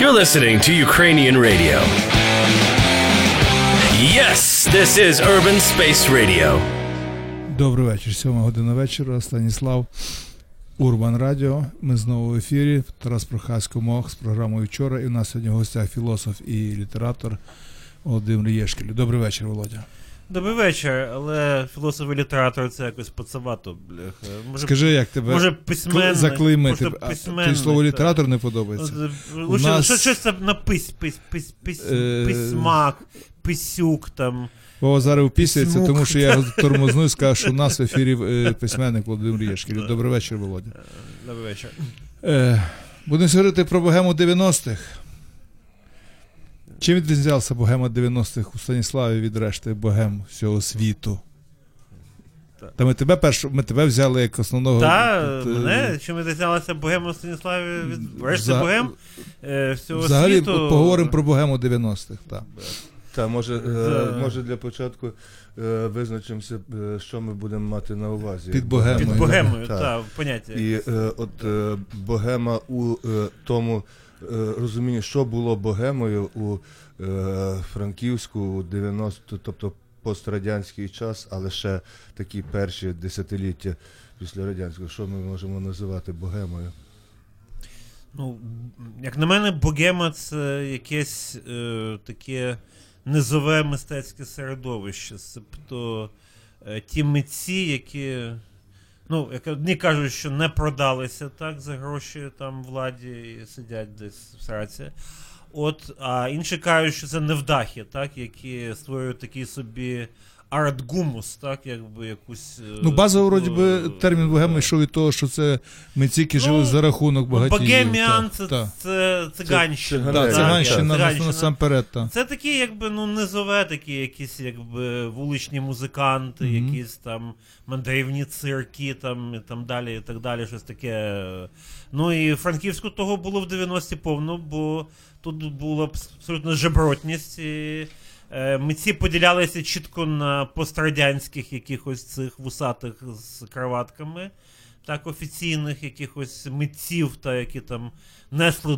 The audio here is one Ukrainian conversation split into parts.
You're listening to Ukrainian radio. Yes, this is Urban Space Radio. Добрий вечір. Сьома година вечора. Станіслав Урбан Радіо. Ми знову в ефірі. Тарас Прохасько Мох з програмою вчора. І у нас сьогодні в гостях філософ і літератор Володимир Єшкель. Добрий вечір, Володя. Добрий вечір, але філософ і літератор це якось пацавато, бляха. Може, Скажи, як тебе може письменник, заклеймити? може, А, письменник, Тобі слово літератор не подобається? Лише нас- що, щось там на пись, пись, пись, пись, Е, письмак, писюк там. Вова зараз впісяється, Смук. тому що я його тормозну і скажу, що у нас в ефірі е, письменник Володимир Єшкель. Добрий вечір, Володя. Добрий вечір. Е, будемо говорити про богему 90-х. Чим відрізнявся богема 90-х у Станіславі від решти богем всього світу? Так. Та ми тебе першу, ми тебе взяли як основного. Та, е, мене, чим відрізнялася богема Станіславі від решти вза- богем е, всього Взагалі світу. поговоримо про богему 90-х. Так. Та може, е, може для початку е, визначимося, е, що ми будемо мати на увазі. Під богемою. Під богемою, Так. так, поняття. І е, от е, богема у е, тому е, розумінні, що було богемою у е, Франківську у 90, тобто пострадянський час, але ще такі перші десятиліття після радянського, що ми можемо називати богемою? Ну, як на мене, богема це якесь е, таке низове мистецьке середовище. Тобто е, ті митці, які. Ну, як одні кажуть, що не продалися так за гроші там владі і сидять десь в сраці. От, а інші кажуть, що це невдахи, так, які створюють такий собі арт-гумус, так, якби якусь. е, Ну, базово, вроді би, е, термін богема йшов від того, що це митці, Ну, жили за рахунок багатіїв. Богеміан це, так. це циганщина. Це- Так, Так, циганщина насамперед. так. Це такі, якби, ну, низове, такі якісь, якби, вуличні музиканти, Мгм. якісь там мандрівні цирки, там, і там далі, і так далі, щось таке. Ну і Франківську того було в 90-ті повно, бо тут була абсолютно жебротність. І, митці поділялися чітко на пострадянських якихось цих вусатих з кроватками. Так, офіційних якихось митців, та які там несли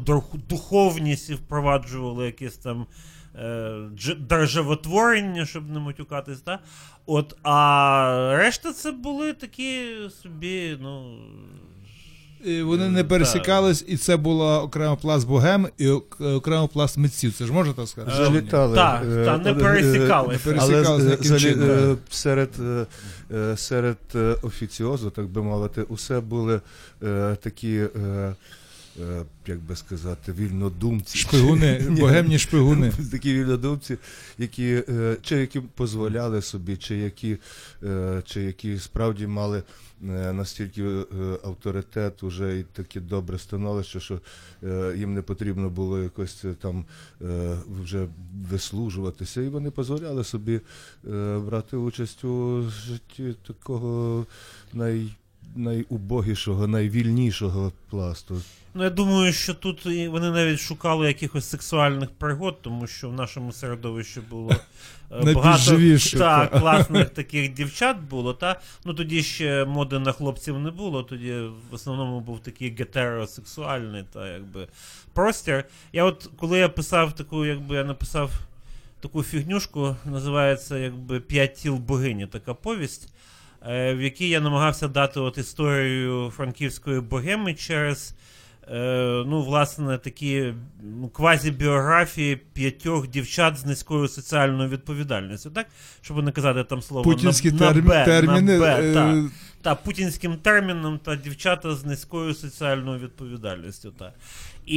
духовність і впроваджували якесь там е, державотворення, щоб не матюкатись, та? От, а решта це були такі собі, ну. І вони не пересікались, і це була окрема пласт богем і ок- окремо пласт митців. Це ж можна так сказати? Е, Залітали. Так, е, та, не е, пересікалися. Не пересікалися. Але залі- чином? е, серед, е, е, серед е, офіціозу, так би мовити, усе були е, такі, е, е, як би сказати, вільнодумці. Шпигуни, Ні. богемні шпигуни. Такі вільнодумці, які е, чи які дозволяли собі, чи які, е, чи які справді мали е, настільки е, авторитет, уже і таке добре становище, що е, їм не потрібно було якось е, там е, вже вислужуватися, і вони дозволяли собі е, брати участь у житті такого най, найубогішого, найвільнішого пласту. Ну, я думаю, що тут вони навіть шукали якихось сексуальних пригод, тому що в нашому середовищі було е, багато та. класних таких дівчат було. Та? Ну тоді ще моди на хлопців не було, тоді в основному був такий гетеросексуальний та, якби, простір. Я от коли я писав таку, якби я написав таку фігнюшку, називається якби П'ять тіл богині, така повість. Е, В якій я намагався дати от історію франківської богеми через е, ну, власне, такі ну, квазібіографії п'ятьох дівчат з низькою соціальною відповідальністю, так? Щоб не казати там слово Путінські на, терм- на Б, терміни. на Б, е, та, та, путінським терміном та дівчата з низькою соціальною відповідальністю. Та. І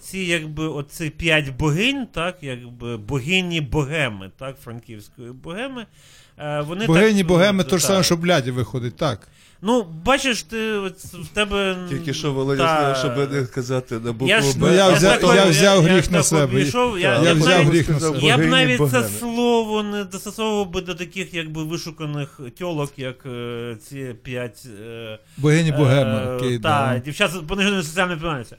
ці, якби, оці п'ять богинь, так, якби богині богеми, так, франківської богеми. Е, Вони Богині так, богеми, ну, то ж саме, що бляді виходить, так. Ну, бачиш, ти от в тебе. Тільки що Володя та- сказав, щоб не казати на букву Я ж Б. Ну, я взяв- потім- я взяв гріх ж на себе. обійшов, я- Так, я потім взяв гріх на себе. Я б навіть це слово не застосовував би до таких якби вишуканих тьолок, як е, ці п'ять е, Богині богема. Е, окей, та, да. дівчат з пониженою соціальною відповідальністю.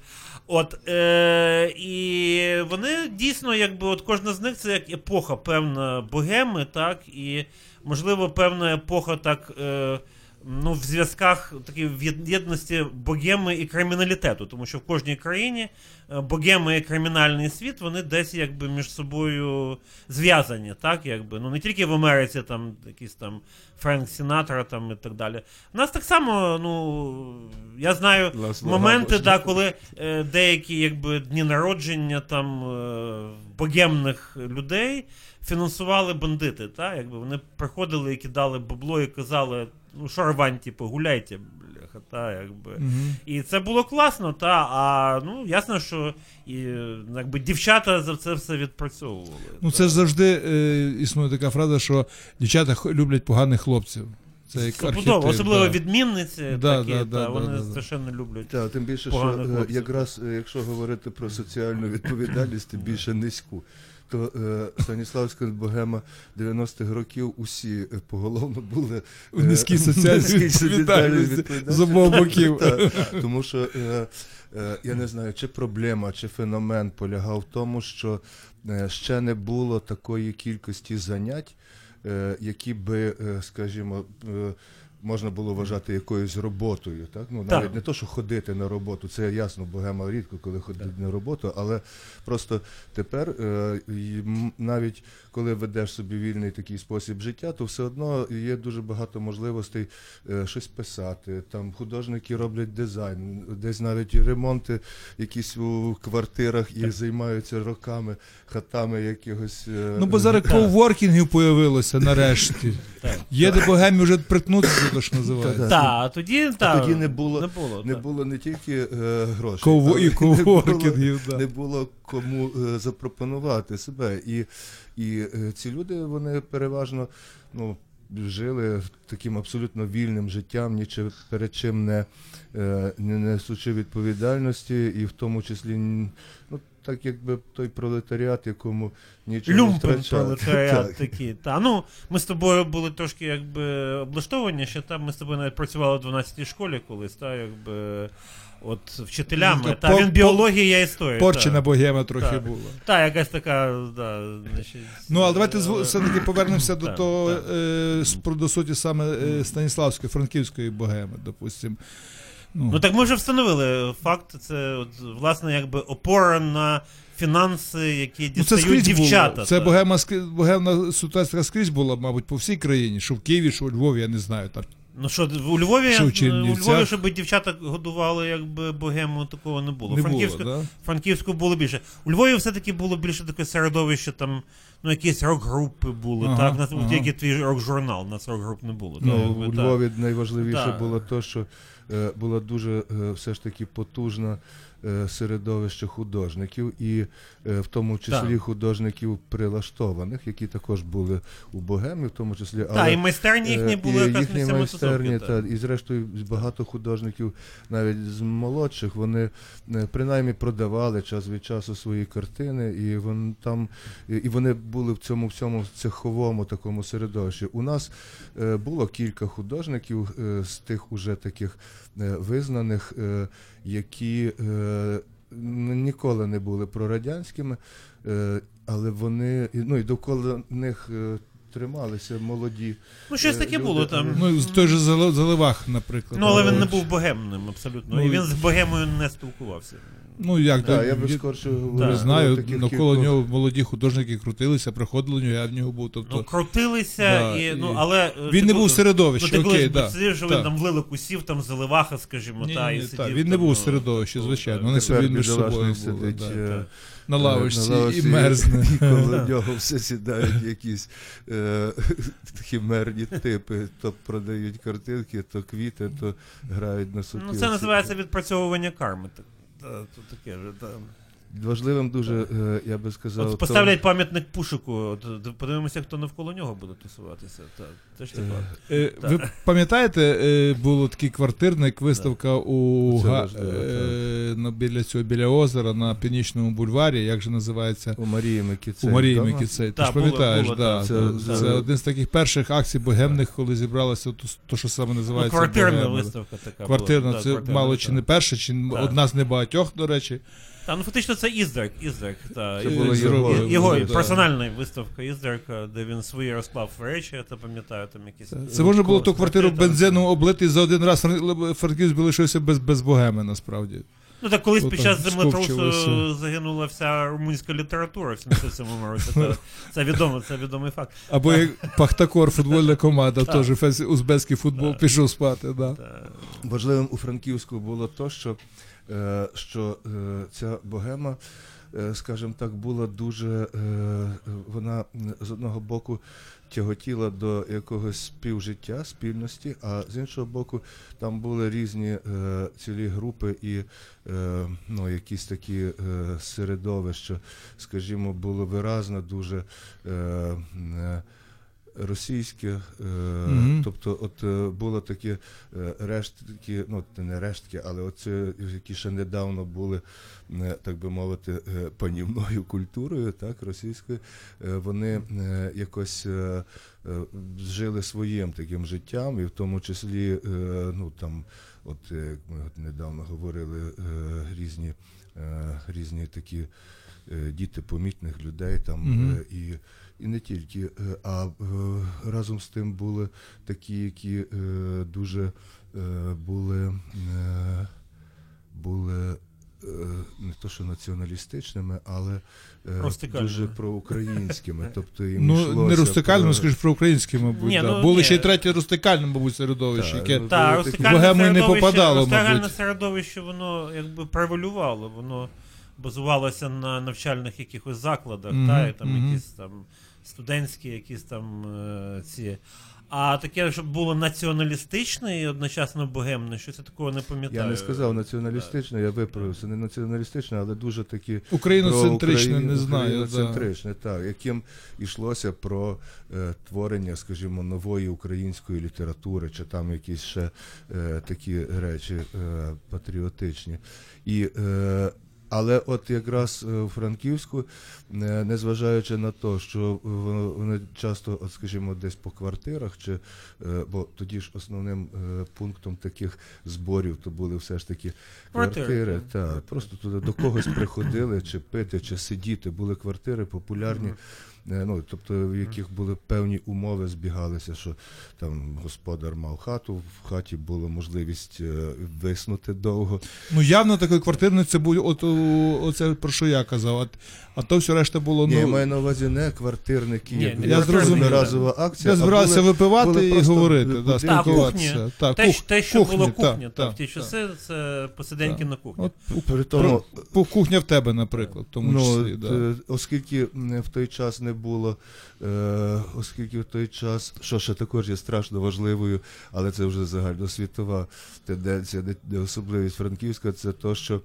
От, е, і вони дійсно, якби, от кожна з них це як епоха певна богеми, так, і, можливо, певна епоха так. Е, ну, в зв'язках такі в єд- єдності богеми і криміналітету, тому що в кожній країні е, богеми і кримінальний світ вони десь якби між собою зв'язані, так якби ну не тільки в Америці, там якийсь там Френк Сінатра там і так далі. У нас так само, ну я знаю Ласло моменти, да, коли е, деякі якби дні народження там е, богемних людей фінансували бандити. Та? Якби вони приходили і кидали бабло і казали, ну що рвань, типу, гуляйте, бляха, та, якби. Мгм. І це було класно, та, а ну ясно, що і, якби, дівчата за це все відпрацьовували. Ну та. це ж завжди е, існує така фраза, що дівчата люблять поганих хлопців. Це як архетип, особливо да. відмінниці, Да, такі, да, та, да, вони да, да. страшенно люблять. Так, тим більше, що е, хлопців. якраз е, якщо говорити про соціальну відповідальність, тим більше низьку. То е, Станіславська богема 90-х років усі е, поголовно були е, В низькій соціальній відповідальності з обох боків. Тому що е, е, я не знаю, чи проблема, чи феномен полягав в тому, що е, ще не було такої кількості занять, е, які би, е, скажімо, е, можна було вважати якоюсь роботою. Так? Ну, навіть Так. не то, що ходити на роботу, це ясно, богема рідко, коли ходить на роботу, але просто тепер е, навіть коли ведеш собі вільний такий спосіб життя, то все одно є дуже багато можливостей е, щось писати. Там художники роблять дизайн, десь навіть ремонти якісь у квартирах і займаються роками, хатами якихось. е, Ну, бо зараз коуворкінгів появилося нарешті. Є де богемі вже притнутися, що називається. Так, а тоді, та, тоді не було- не було, Не було не тільки е, грошей, Кову- і не було- не було кому е, запропонувати себе. І, і е, ці люди вони переважно ну, жили таким абсолютно вільним життям, нічим перед чим не, е, не несучи відповідальності, і в тому числі ну, так якби той пролетаріат, якому нічого не Люмпен втрачати. пролетаріат Так. такий. Та, ну, ми з тобою були трошки якби облаштовані, що там ми з тобою навіть працювали в 12-й школі колись, та, якби, от вчителями. Ну, та, по- він біологія, я історія. Порчена та. богема трохи Так. була. Та, якась така, да, значить, Ну, але давайте е, все-таки повернемося до Так, того, так. е, до суті саме е, Станіславської, франківської богеми, допустимо. Ну так ми вже встановили факт, це от, власне якби опора на фінанси, які Ну, це дівчата. було. Це та. богема, богемна ситуація скрізь була, мабуть, по всій країні, що в Києві, що у Львові, я не знаю. Там. Ну що, у Львові, Що, у Львові, щоб дівчата годували, якби богему, такого не було. Не Франківську, було, да? Франківську було більше. У Львові все-таки було більше таке середовище, там, ну, якісь рок-групи були, Ага, так? Нас ага. тільки твій рок-журнал, нас рок-груп не було. Ну, так, якби, у так. Львові найважливіше Так. було те, що е, було дуже е, все ж таки потужне е, середовище художників, і е, в тому числі художників прилаштованих, які також були у Богемі, в тому числі. Та, і майстерні їхні е, були і якраз їхні майстерні, та, і зрештою багато художників, навіть з молодших, вони е, принаймні продавали час від часу свої картини, і вон там і вони були в цьому всьому цеховому такому середовищі. У нас е, було кілька художників е, з тих уже таких е, визнаних, е, які е, ніколи не були прорадянськими, е, але вони ну і довкола них. е, Трималися молоді. Ну, щось е, таке люди, було там. Ну, з той же Зали- Заливах, наприклад. Ну, але він не Е, був богемним, абсолютно. Ну, і він з богемою не спілкувався. Ну, як, Так, я би скорше не говорив. знаю, навколо нього молоді художники крутилися, приходили нього, я в нього був. Тобто, Ну, крутилися, да, і, ну, але... е, він не був коли- середовище, Ну, ти окей, да. сидів, що він там в лилику сів, там заливаха, скажімо, Ні, та, і ні, сидів. так, він не був ну, середовище, ну, звичайно. Вони собі між собою були. да. е, На лавочці на лавочці і мерзне. І коло нього все сідають якісь е, хімерні типи. То продають картинки, то квіти, то грають на сутілці. Ну, це називається відпрацьовування карми. Так, та, то таке ж, та. Важливим дуже, е, я би сказав. От поставлять пам'ятник Пушику, от, подивимося, хто навколо нього буде тусуватися. Та, це ж типа. Е, Ви пам'ятаєте, е, було такий квартирник, виставка у Га- е, біля цього біля озера на північному бульварі, як же називається? У Марії Микіцей. У Марії? Микіцей. Ти ж пам'ятаєш, да, це, Це- це, один з таких перших акцій богемних, коли зібралося то, то що саме Ну, називається. квартирна богема. виставка така. Квартирна, була, це да, квартирна мало чи виставка. не перша, чи Так. одна з небагатьох, до речі. Та, ну фактично це Іздерк, Іздерк, та. Це було його- Його да. персональна виставка Іздерка, де він свої розклав речі, я то пам'ятаю, там якісь. Це можна було ту квартиру бензином облити за один раз. Фран- Франківськ би лишився без, без богеми, насправді. Ну так колись Отак під час землетрусу скупчилося. загинула вся румунська література в 77-му році. Це, це відомо, це відомий факт. Або як Пахтакор, футбольна команда, Так. теж фес- узбекський футбол пішов спати. Да. Та, Важливим у Франківську було то, що, е, що е, ця богема, е, скажімо так, була дуже. Е, вона з одного боку тяготіла до якогось співжиття, спільності, а з іншого боку, там були різні е, цілі групи і е, ну, якісь такі е, середовища, скажімо, було виразно дуже. Російське, Мгм. тобто, от е, було такі е, рештки, ну не рештки, але оце, які ще недавно були, е, так би мовити, панівною культурою, так, російською, вони якось жили своїм таким життям, і в тому числі, ну там, от як ми недавно говорили, різні, різні такі діти помітних людей там е, і. І не тільки, е, а е, разом з тим були такі, які е, дуже були, були не то, що націоналістичними, але дуже проукраїнськими. Тобто їм Ну, йшлося не рустикально, про- скажіш про українське, мабуть. Ні, да. ну, Були ні. ще й третє рустикальне, мабуть, середовище, Так, яке ну, Та, було рустикальне Богему не середовище- попадало, рустикальне мабуть. середовище, воно якби превалювало, воно базувалося на навчальних якихось закладах, Мгм, та, і там мгм. якісь там студентські, якісь там е, ці. А таке, щоб було націоналістичне і одночасно богемне, щось я такого не пам'ятаю. Я не сказав націоналістичне, я виправився. Не націоналістичне, але дуже такі україноцентричне, не знаю. Да. Так, яким йшлося про е, творення, скажімо, нової української літератури, чи там якісь ще е, такі речі е, патріотичні. І, е, але от якраз е, у Франківську, е, незважаючи на те, що вони часто, от, скажімо, десь по квартирах, чи, е, бо тоді ж основним пунктом таких зборів то були все ж таки Квартири. квартири. Так, просто туди до когось приходили, чи пити, чи сидіти. Були квартири популярні. Е, Ну, тобто, в яких були певні умови, збігалися, що там господар мав хату, в хаті була можливість е, виснути довго. Ну, явно такої квартирної це був от, оце про що я казав. А, а то все решта було. Ні, я Ну, маю на увазі не квартирники, Ні, не Я зрозумів. одноразова акція. я збирався були- випивати були і говорити, да, будинки. Та, спілкуватися. те, кух- те, що кухні, було кухня, та, та, в ті та. часи це посиденьки на кухні. От, При тому, по кухня в тебе, наприклад, тому ну, числі. от, Да. е, оскільки в той час не було, е, оскільки в той час, що ще також є страшно важливою, але це вже загальносвітова тенденція, де, де особливість Франківська, це то, що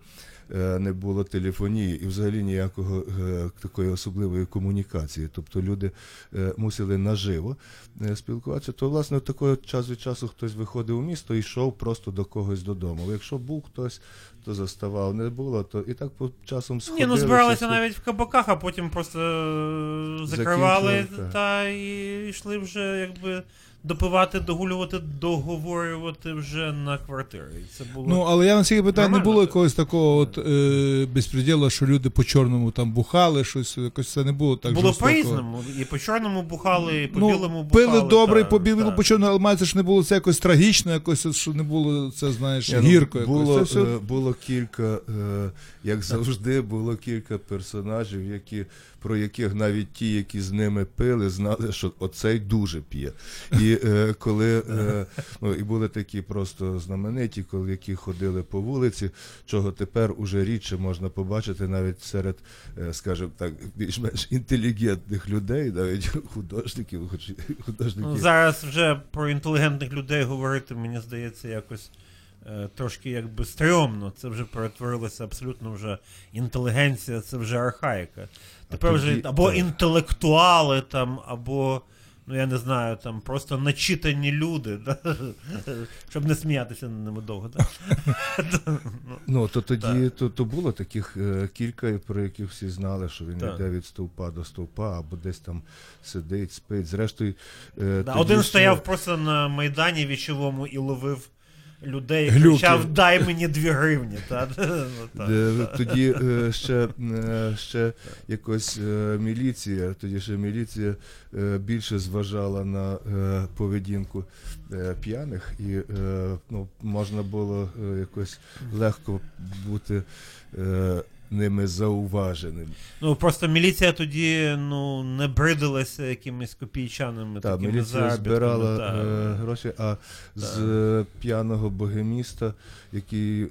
не було телефонії і взагалі ніякого е, такої особливої комунікації. Тобто люди е, мусили наживо е, спілкуватися. То, власне, такого час від часу хтось виходив у місто і йшов просто до когось додому. Якщо був хтось, то заставав, не було, то і так по часом Ні, сходилися. ну збиралися навіть в кабаках, а потім просто е, закривали так. та і йшли вже якби допивати, догулювати, договорювати вже на квартирі. Це було Ну, але я на цих питань не було якогось такого от, е, безпреділу, що люди по чорному там бухали, щось якось це не було так було жорстоко. по-різному. І по чорному бухали, і по Ну, білому бухали. пили добре, і по білому по чорному, але мається, що не було це якось трагічно, якось, що не було це, знаєш, Ні, ну, гірко якось. Було, Це все... е, було кілька, е, як завжди, було кілька персонажів, які, про яких навіть ті, які з ними пили, знали, що оцей дуже п'є. І е, коли е, ну, і були такі просто знамениті, коли які ходили по вулиці, чого тепер уже рідше можна побачити навіть серед, е, скажімо так, більш-менш інтелігентних людей, навіть художників, художників. Ну, зараз вже про інтелігентних людей говорити, мені здається, якось е, трошки якби стрьомно. Це вже перетворилося абсолютно вже інтелігенція, це вже архаїка. Тепер тоді- вже або інтелектуали там, або. Ну, я не знаю, там просто начитані люди, да? щоб не сміятися над ними довго. Да? Ну, то тоді то, то було таких е, кілька, про яких всі знали, що він Так. йде від стовпа до стовпа, або десь там сидить, спить. Зрештою, е, Да, тоді один стояв просто на майдані вічовому і ловив людей Глюки. кричав дай мені дві гривні. Та? Ну. Де Тоді е, ще, е, ще якось е, міліція, тоді ще міліція е, більше зважала на е, поведінку е, п'яних, і е, ну, можна було е, якось легко бути е, ними зауваженим. Ну просто міліція тоді ну, не бридилася якимись копійчаними Так, такими міліція заробітками. збирала та. е, гроші, а з е, п'яного богеміста, який е,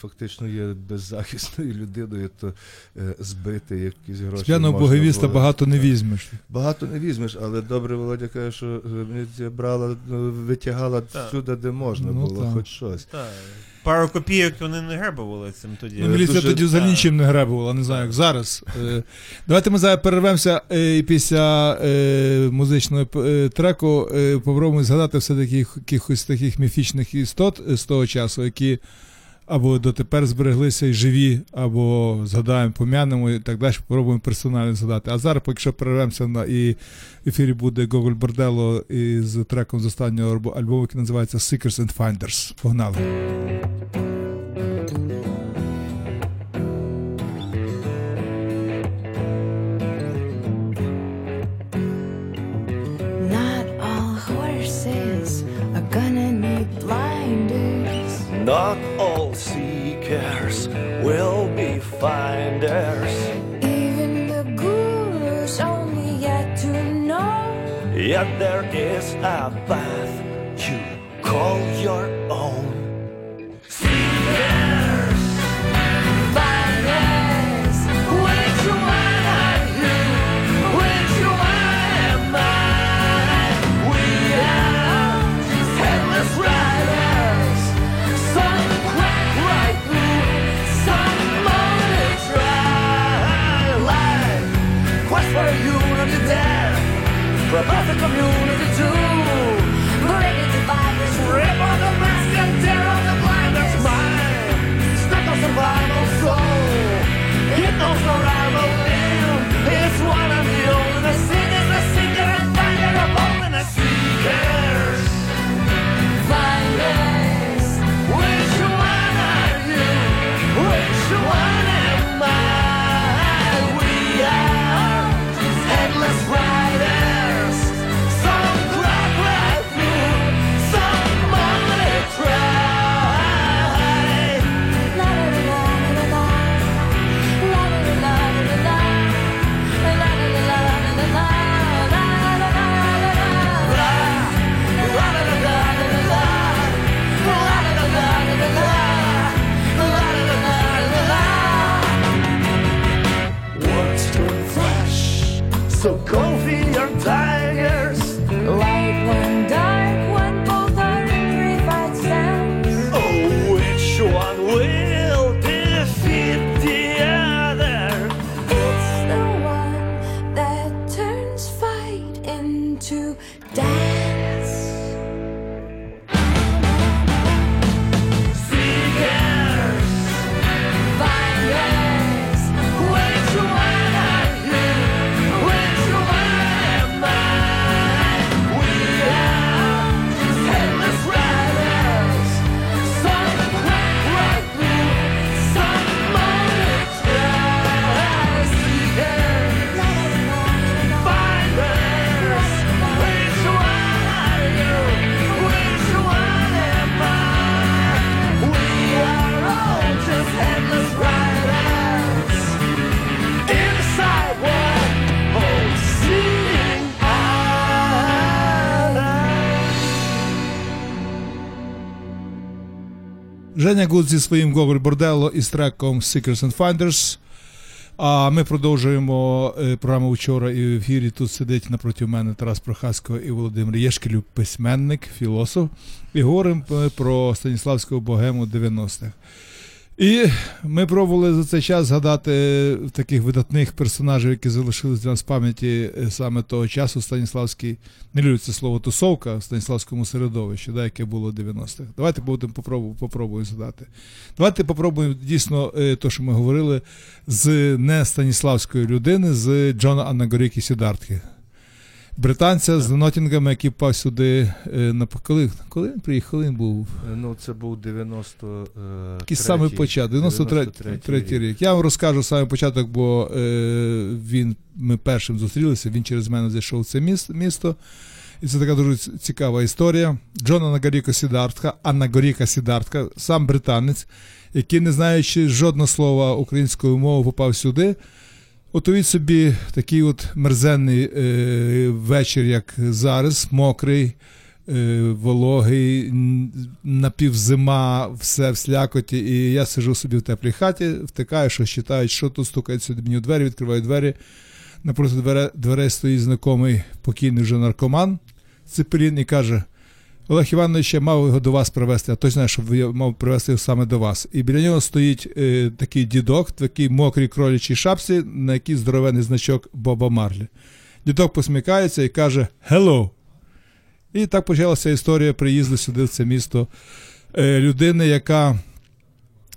фактично є беззахисною людиною, то е, збити якісь гроші. З п'яного можна боговіста було. багато не візьмеш. Багато не візьмеш, але добре Володя каже, що е, міліція брала, ну, витягала Так. всюди, де можна Ну, було, так. хоч щось. Та. Пару копійок вони не гребували цим тоді. Ну, міліція дуже- тоді взагалі нічим не гребувала, не знаю, як зараз. Е, Давайте ми зараз перервемося е, і після е, музичного треку попробуємо згадати все-таки якихось таких міфічних істот з того часу, які або дотепер збереглися і живі, або згадаємо, пом'янемо і так далі, попробуємо персонально згадати. А зараз, поки що перервемося на і ефірі буде Gogol Bordello із треком з останнього альбо- альбому, який називається Seekers and Finders. Погнали. Seekers will be finders. Even the gurus only yet to know. Yet there is a path you call your own. Finders, a perfect community too. Rip the mask and tear the stuck on survival soul. Knows no rival one and the only. The seeker, the seeker, finder of hope and the seekers. Женя Гудзь зі своїм Gogol Bordello із треком Seekers and Finders. А ми продовжуємо е, програму вчора і в ефірі. Тут сидить напроти мене Тарас Прохасько і Володимир Єшкілєв, письменник, філософ. І говоримо е, про Станіславського богему 90-х. І ми пробували за цей час згадати таких видатних персонажів, які залишились для нас в пам'яті е, саме того часу. Станіславський, не люблю це слово тусовка в Станіславському середовищі, да, яке було в 90-х. Давайте будемо попробуємо, попробуємо згадати. Давайте попробуємо дійсно е, то, що ми говорили, з не Станіславської людини, з Джона Аннагоріки Сідартхи. Британця з Нотінгема, який впав сюди. е, На коли, коли він приїхав? Коли він був? Е, Ну, це був 90 е, Такий самий початок, 93 93-й рік. Я вам розкажу саме початок, бо е, він, ми першим зустрілися, він через мене зайшов в це міс- місто. І це така дуже цікава історія. Джон Анагоріка Сідартка, Анагоріка Сідартка, сам британець, який, не знаючи жодного слова української мови, попав сюди. От уявіть собі такий от мерзенний е, вечір, як зараз, мокрий, е, вологий, напівзима, все в слякоті. І я сижу собі в теплій хаті, втикаю, що читають, що тут стукають сюди мені у двері, відкриваю двері. Напроти дверей, стоїть знайомий покійний вже наркоман Ципелін і каже: Олег Іванович, я мав його до вас привезти, а точно знаю, що я мав привезти його саме до вас. І біля нього стоїть е, такий дідок, в такій мокрій кролячій шапці, на якій здоровений значок Боба Марлі. Дідок посміхається і каже «Hello». І так почалася історія приїзду сюди в це місто е, людини, яка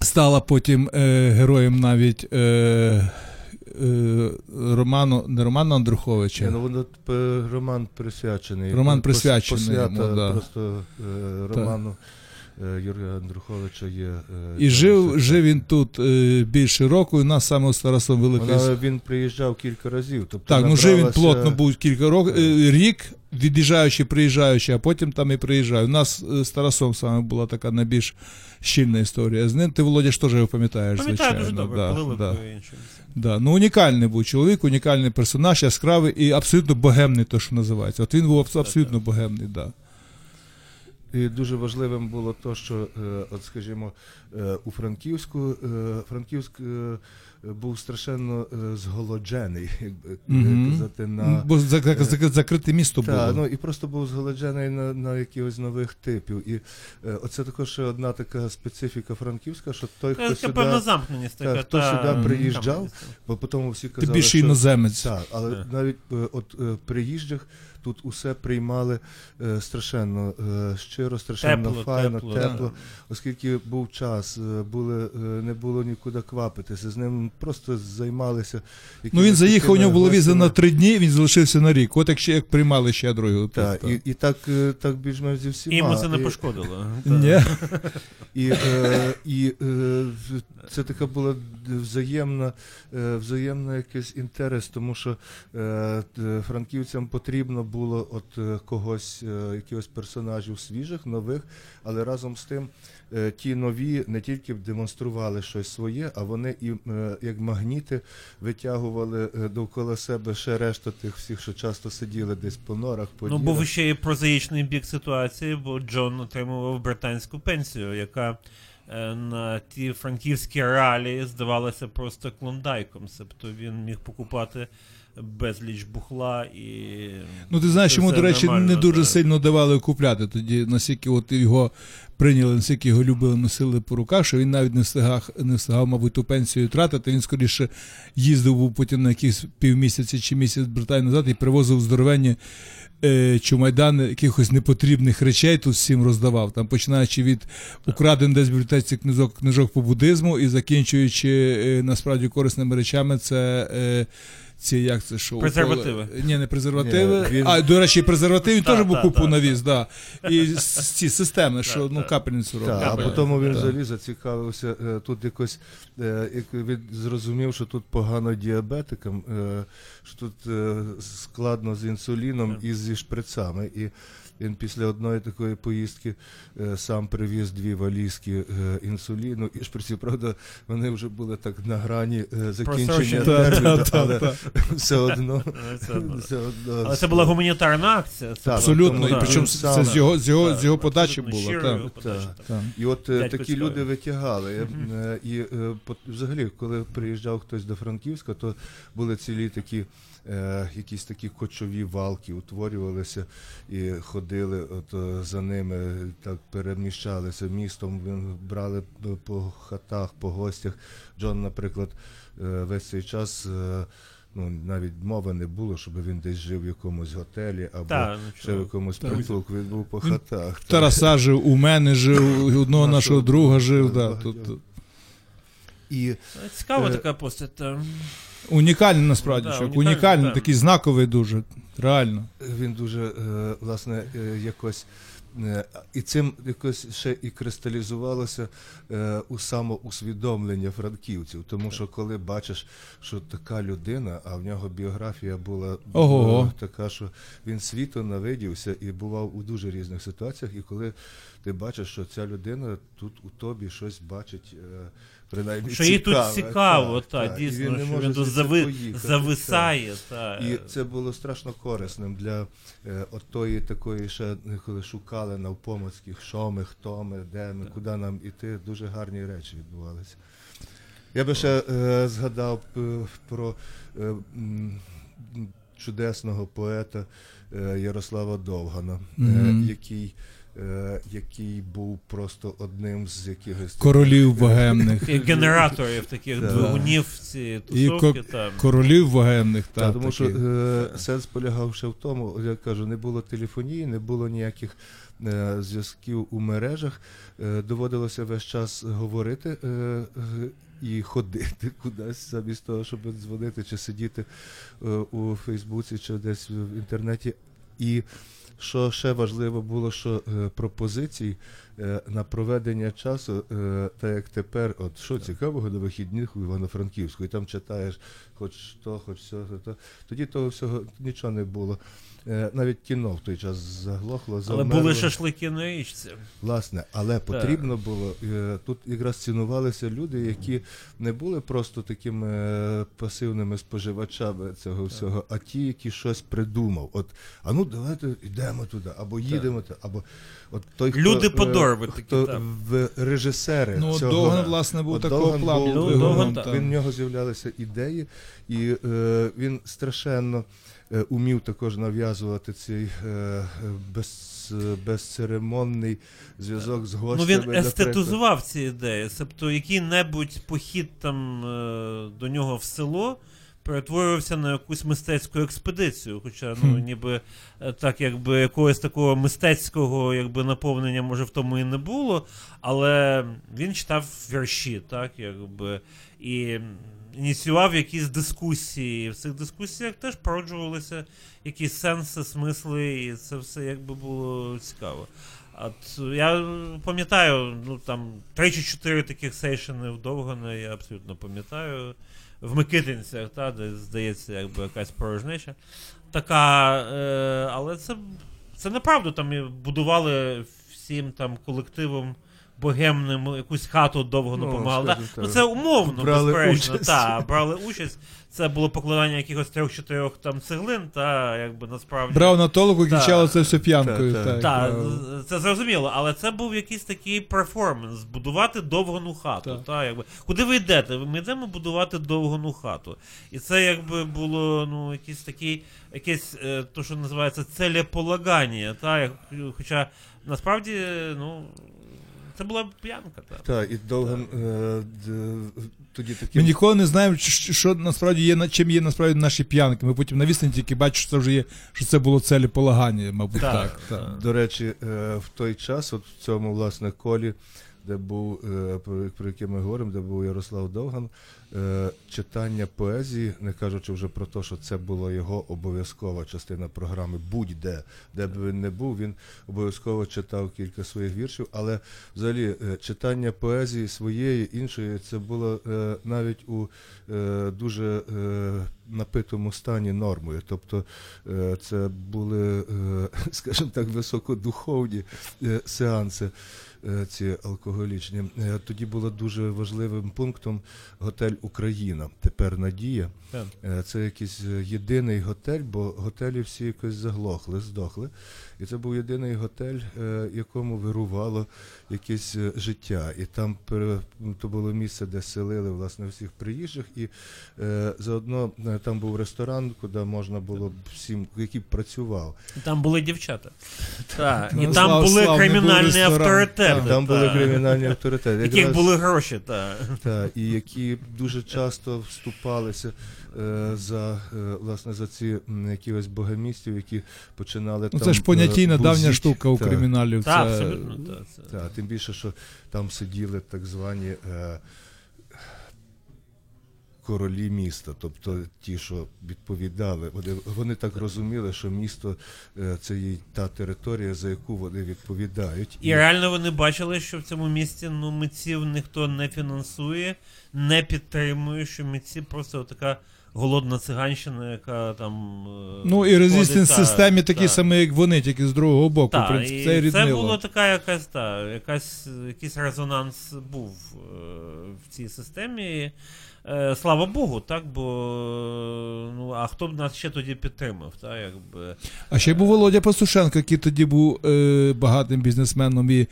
стала потім е, героєм навіть е, роману, не Романа Андруховича. Ні, ну воно роман присвячений. Роман присвячений посвята йому, да. просто е, роману е, Юрія Андруховича є. е, І там жив, все- жив він тут е, більше року, і у нас саме з Тарасом Великий. Вона, він приїжджав кілька разів. Тобто Так, ну жив він плотно був кілька років, е, рік, від'їжджаючи, приїжджаючи, а потім там і приїжджав. У нас е, з Тарасом саме була така найбільш щільна історія. З ним ти, Володя, ж теж його пам'ятаєш, Пам'ятаю дуже добре, да, коли да. Да. Ну, унікальний був чоловік, унікальний персонаж, яскравий і абсолютно богемний, то, що називається. От він був абс- абсолютно богемний, да. І дуже важливим було то, що, е, от скажімо, е, у Франківську е, Франківськ був страшенно зголоджений, якби Мгм. казати, на Бо за- за- за- закрите місто було. Ну і просто був зголоджений на, на якихось нових типів. І оце також ще одна така специфіка франківська, що той, хто сюди, певна замкненість така. хто та, сюди приїжджав, бо потім всі Ти казали, більше що іноземець. так, але навіть от приїжджих тут усе приймали е, страшенно е, щиро, страшенно Тепло, файно, тепло, тепло, оскільки був час, е, були, е, не було нікуди квапитися, з ним просто займалися. Ну він заїхав, у нього було віза на три дні, він залишився на рік. От як ще як приймали щедро його. Так, і, і так, е, так більш-менш зі всіма. І йому це не пошкодило. Ні. І, е, і е, це така була взаємна, е, взаємна якийсь інтерес, тому що е, франківцям потрібно було от е, когось, е, якихось персонажів свіжих, нових, але разом з тим е, ті нові не тільки демонстрували щось своє, а вони і як магніти витягували довкола себе ще решту тих всіх, що часто сиділи десь по норах, по Ну, був ще і прозаїчний бік ситуації, бо Джон отримував британську пенсію, яка на ті франківські реалії здавалася просто клондайком. Тобто він міг покупати безліч бухла і. Ну, ти знаєш, йому, до речі, нормально, не дуже так. сильно давали купляти. Тоді, наскільки от його прийняли, наскільки його любили, носили по руках, що він навіть не встигав, не встигав, мабуть, ту пенсію тратити. Він скоріше їздив був потім на якісь півмісяці чи місяць Британії назад і привозив здоровенні е, чумайдани якихось непотрібних речей тут всім роздавав. Там починаючи від украдених десь в бібліотеці книжок, книжок по буддизму і закінчуючи е, насправді корисними речами, це. Е, ці як це шоу? Презервативи. Ні, не презервативи. Ні, він- А, до речі, презервативи теж був купу так, навіз, да. І ці системи, що ну капельницю робить. а потім він взагалі зацікавився е, тут якось, е, він зрозумів, що тут погано діабетикам, е, що тут е, складно з інсуліном і зі шприцами. І він після одної такої поїздки е, сам привіз дві валізки е, інсуліну і шприців. Правда, вони вже були так на грані е, закінчення терміну, але та. все одно. Але це все одно Але це була гуманітарна акція. Це Абсолютно, і причому це сам- з його, з його, Так, з його подачі було. І от е, такі люди витягали. Е, е, І е, по- взагалі, коли приїжджав хтось до Франківська, то були цілі такі. Е, Якісь такі кочові валки утворювалися і ходили от е, за ними, так переміщалися містом, брали по хатах, по гостях. Джон, наприклад, е, весь цей час е, ну, навіть мови не було, щоб він десь жив в якомусь готелі або Так, ну, ще в якомусь притулку. Він був по хатах. Тараса жив, у мене жив, у одного Нашого друга жив. Да, тут. І Цікава Е, така постать. та. Унікальний насправді, Да, унікальний, унікальний, так. такий знаковий дуже. Реально. він дуже е, власне е, якось. е, І цим якось ще і кристалізувалося е, у самоусвідомлення франківців. Тому що коли бачиш, що така людина, а в нього біографія була Ого. е, така, що він світу навидівся і бував у дуже різних ситуаціях. І коли ти бачиш, що ця людина тут у тобі щось бачить, е, принаймні Що їй тут цікаво, так, та, так. І дійсно, він не що може він тут зави... поїхати, зависає. Та. і це було страшно корисним для е, отої такої, ще е, коли шукали навпомацьких, що ми, хто ми, де ми, куди нам іти. Дуже гарні речі відбувалися. Я би ще е, згадав е, про е, чудесного поета е, Ярослава Довгана, е, Мгм. який, який був просто одним з якихось Королів богемних. Таких генераторів, таких двигунів ці І тусовки. ко- Там. Королів богемних. Так, Та, тому що е, сенс полягав ще в тому, я кажу, не було телефонії, не було ніяких е, зв'язків у мережах. Е, доводилося весь час говорити е, е, і ходити кудись, замість того, щоб дзвонити чи сидіти е, у Фейсбуці чи десь в інтернеті. І що ще важливо було, що е, пропозицій на проведення часу, е, так як тепер, от що цікавого на вихідних у Івано-Франківську, і там читаєш хоч то, хоч все, то. Тоді того всього нічого не було. Е, навіть кіно в той час заглохло, Але були шашлики на річці. Власне, але потрібно було е, тут якраз цінувалися люди, які не були просто такими е, пасивними споживачами цього всього, а ті, які щось придумав. От, а ну давайте йдемо туди, або їдемо туди, або от той хто, Люди е, подорви такі, хто в режисери Ну, цього. Довган, власне, був От такого Довган плану. був, Ну, двигуном, Довган, так. Він в нього з'являлися ідеї, і е, він страшенно е, умів також нав'язувати цей е, е, без, е, безцеремонний зв'язок з Ну гостями. він наприклад. естетизував ці ідеї. Тобто який-небудь похід там е, до нього в село перетворювався на якусь мистецьку експедицію. Хоча, ну, ніби е, так, якби якогось такого мистецького якби, наповнення, може, в тому і не було. Але він читав вірші, так, якби, і ініціював якісь дискусії. В цих дискусіях теж породжувалися якісь сенси, смисли, і це все якби було цікаво. От я пам'ятаю, ну там три чи чотири таких сейшени в Довгана, я абсолютно пам'ятаю. В Микитинцях, та, де здається, якби якась порожнеча. Така, е, але це, це неправда. Там будували всім там колективом богемним якусь хату довго Ну, допомагали. скажімо Ну, це умовно, Брали безперечно. участь. Та, брали участь. Це було покладання якихось трьох-чотирьох там цеглин, та якби насправді. Брав на толоку і кінчало це все п'янкою. Так, Так, Так, правда. це зрозуміло, але це був якийсь такий перформанс будувати довгану хату. Та, якби. Куди ви йдете? Ми йдемо будувати довгану хату. І це якби було ну, якийсь такий, якесь, е, то, що називається целеполагання. Та, як, хоча насправді, ну, це була п'янка. Та. Так, і Довган е, д- тоді такі. Ми ніколи не знаємо, що, що насправді є на- чим є насправді наші п'янки. Ми потім на відстані тільки бачимо, що це вже є, що це було целеполагання, мабуть, Так, так. так. так. До речі, е, в той час, от в цьому власне колі, де був, е, про, про яке ми говоримо, де був Ярослав Довган, читання поезії, не кажучи вже про те, що це була його обов'язкова частина програми, будь-де, де б він не був, він обов'язково читав кілька своїх віршів, але взагалі е, читання поезії своєї, іншої, це було е, навіть у е, дуже е, напитому стані нормою. Тобто е, це були, е, скажімо так, високодуховні е, сеанси. Е, Ці алкоголічні. Е, Тоді було дуже важливим пунктом готель Україна. Тепер Надія. Е, Це якийсь єдиний готель, бо готелі всі якось заглохли, здохли. І це був єдиний готель, е, якому вирувало якесь е, життя. І там то було місце, де селили власне всіх приїжджих. І е, заодно там був ресторан, куди можна було б всім, який б працював. Там були дівчата. Так. Ну, І там були кримінальні авторитети. Там були кримінальні авторитети. Яких були гроші, так. та, і які дуже часто вступалися за власне за ці якихось богомістів, які починали Ну, там. Понятійна давня штука у Та, криміналів. Так, це... абсолютно. Та, це. та, тим більше, що там сиділи так звані. Е, королі міста, тобто ті, що відповідали, вони, вони так розуміли, що місто е, це є та територія, за яку вони відповідають. І реально вони бачили, що в цьому місті ну, митців ніхто не фінансує, не підтримує, що митці просто така голодна циганщина, яка там. е, Ну і резистенс ходить, та, системі такий та. самий, як вони, тільки з другого боку. Так, в принципі, і це і це ріднило. була така якась, та, якась, якийсь резонанс був е, в цій системі. Е, слава Богу, так, бо ну, а хто б нас ще тоді підтримав? Та, якби. А ще був Володя Пастушенко, який тоді був е, багатим бізнесменом і.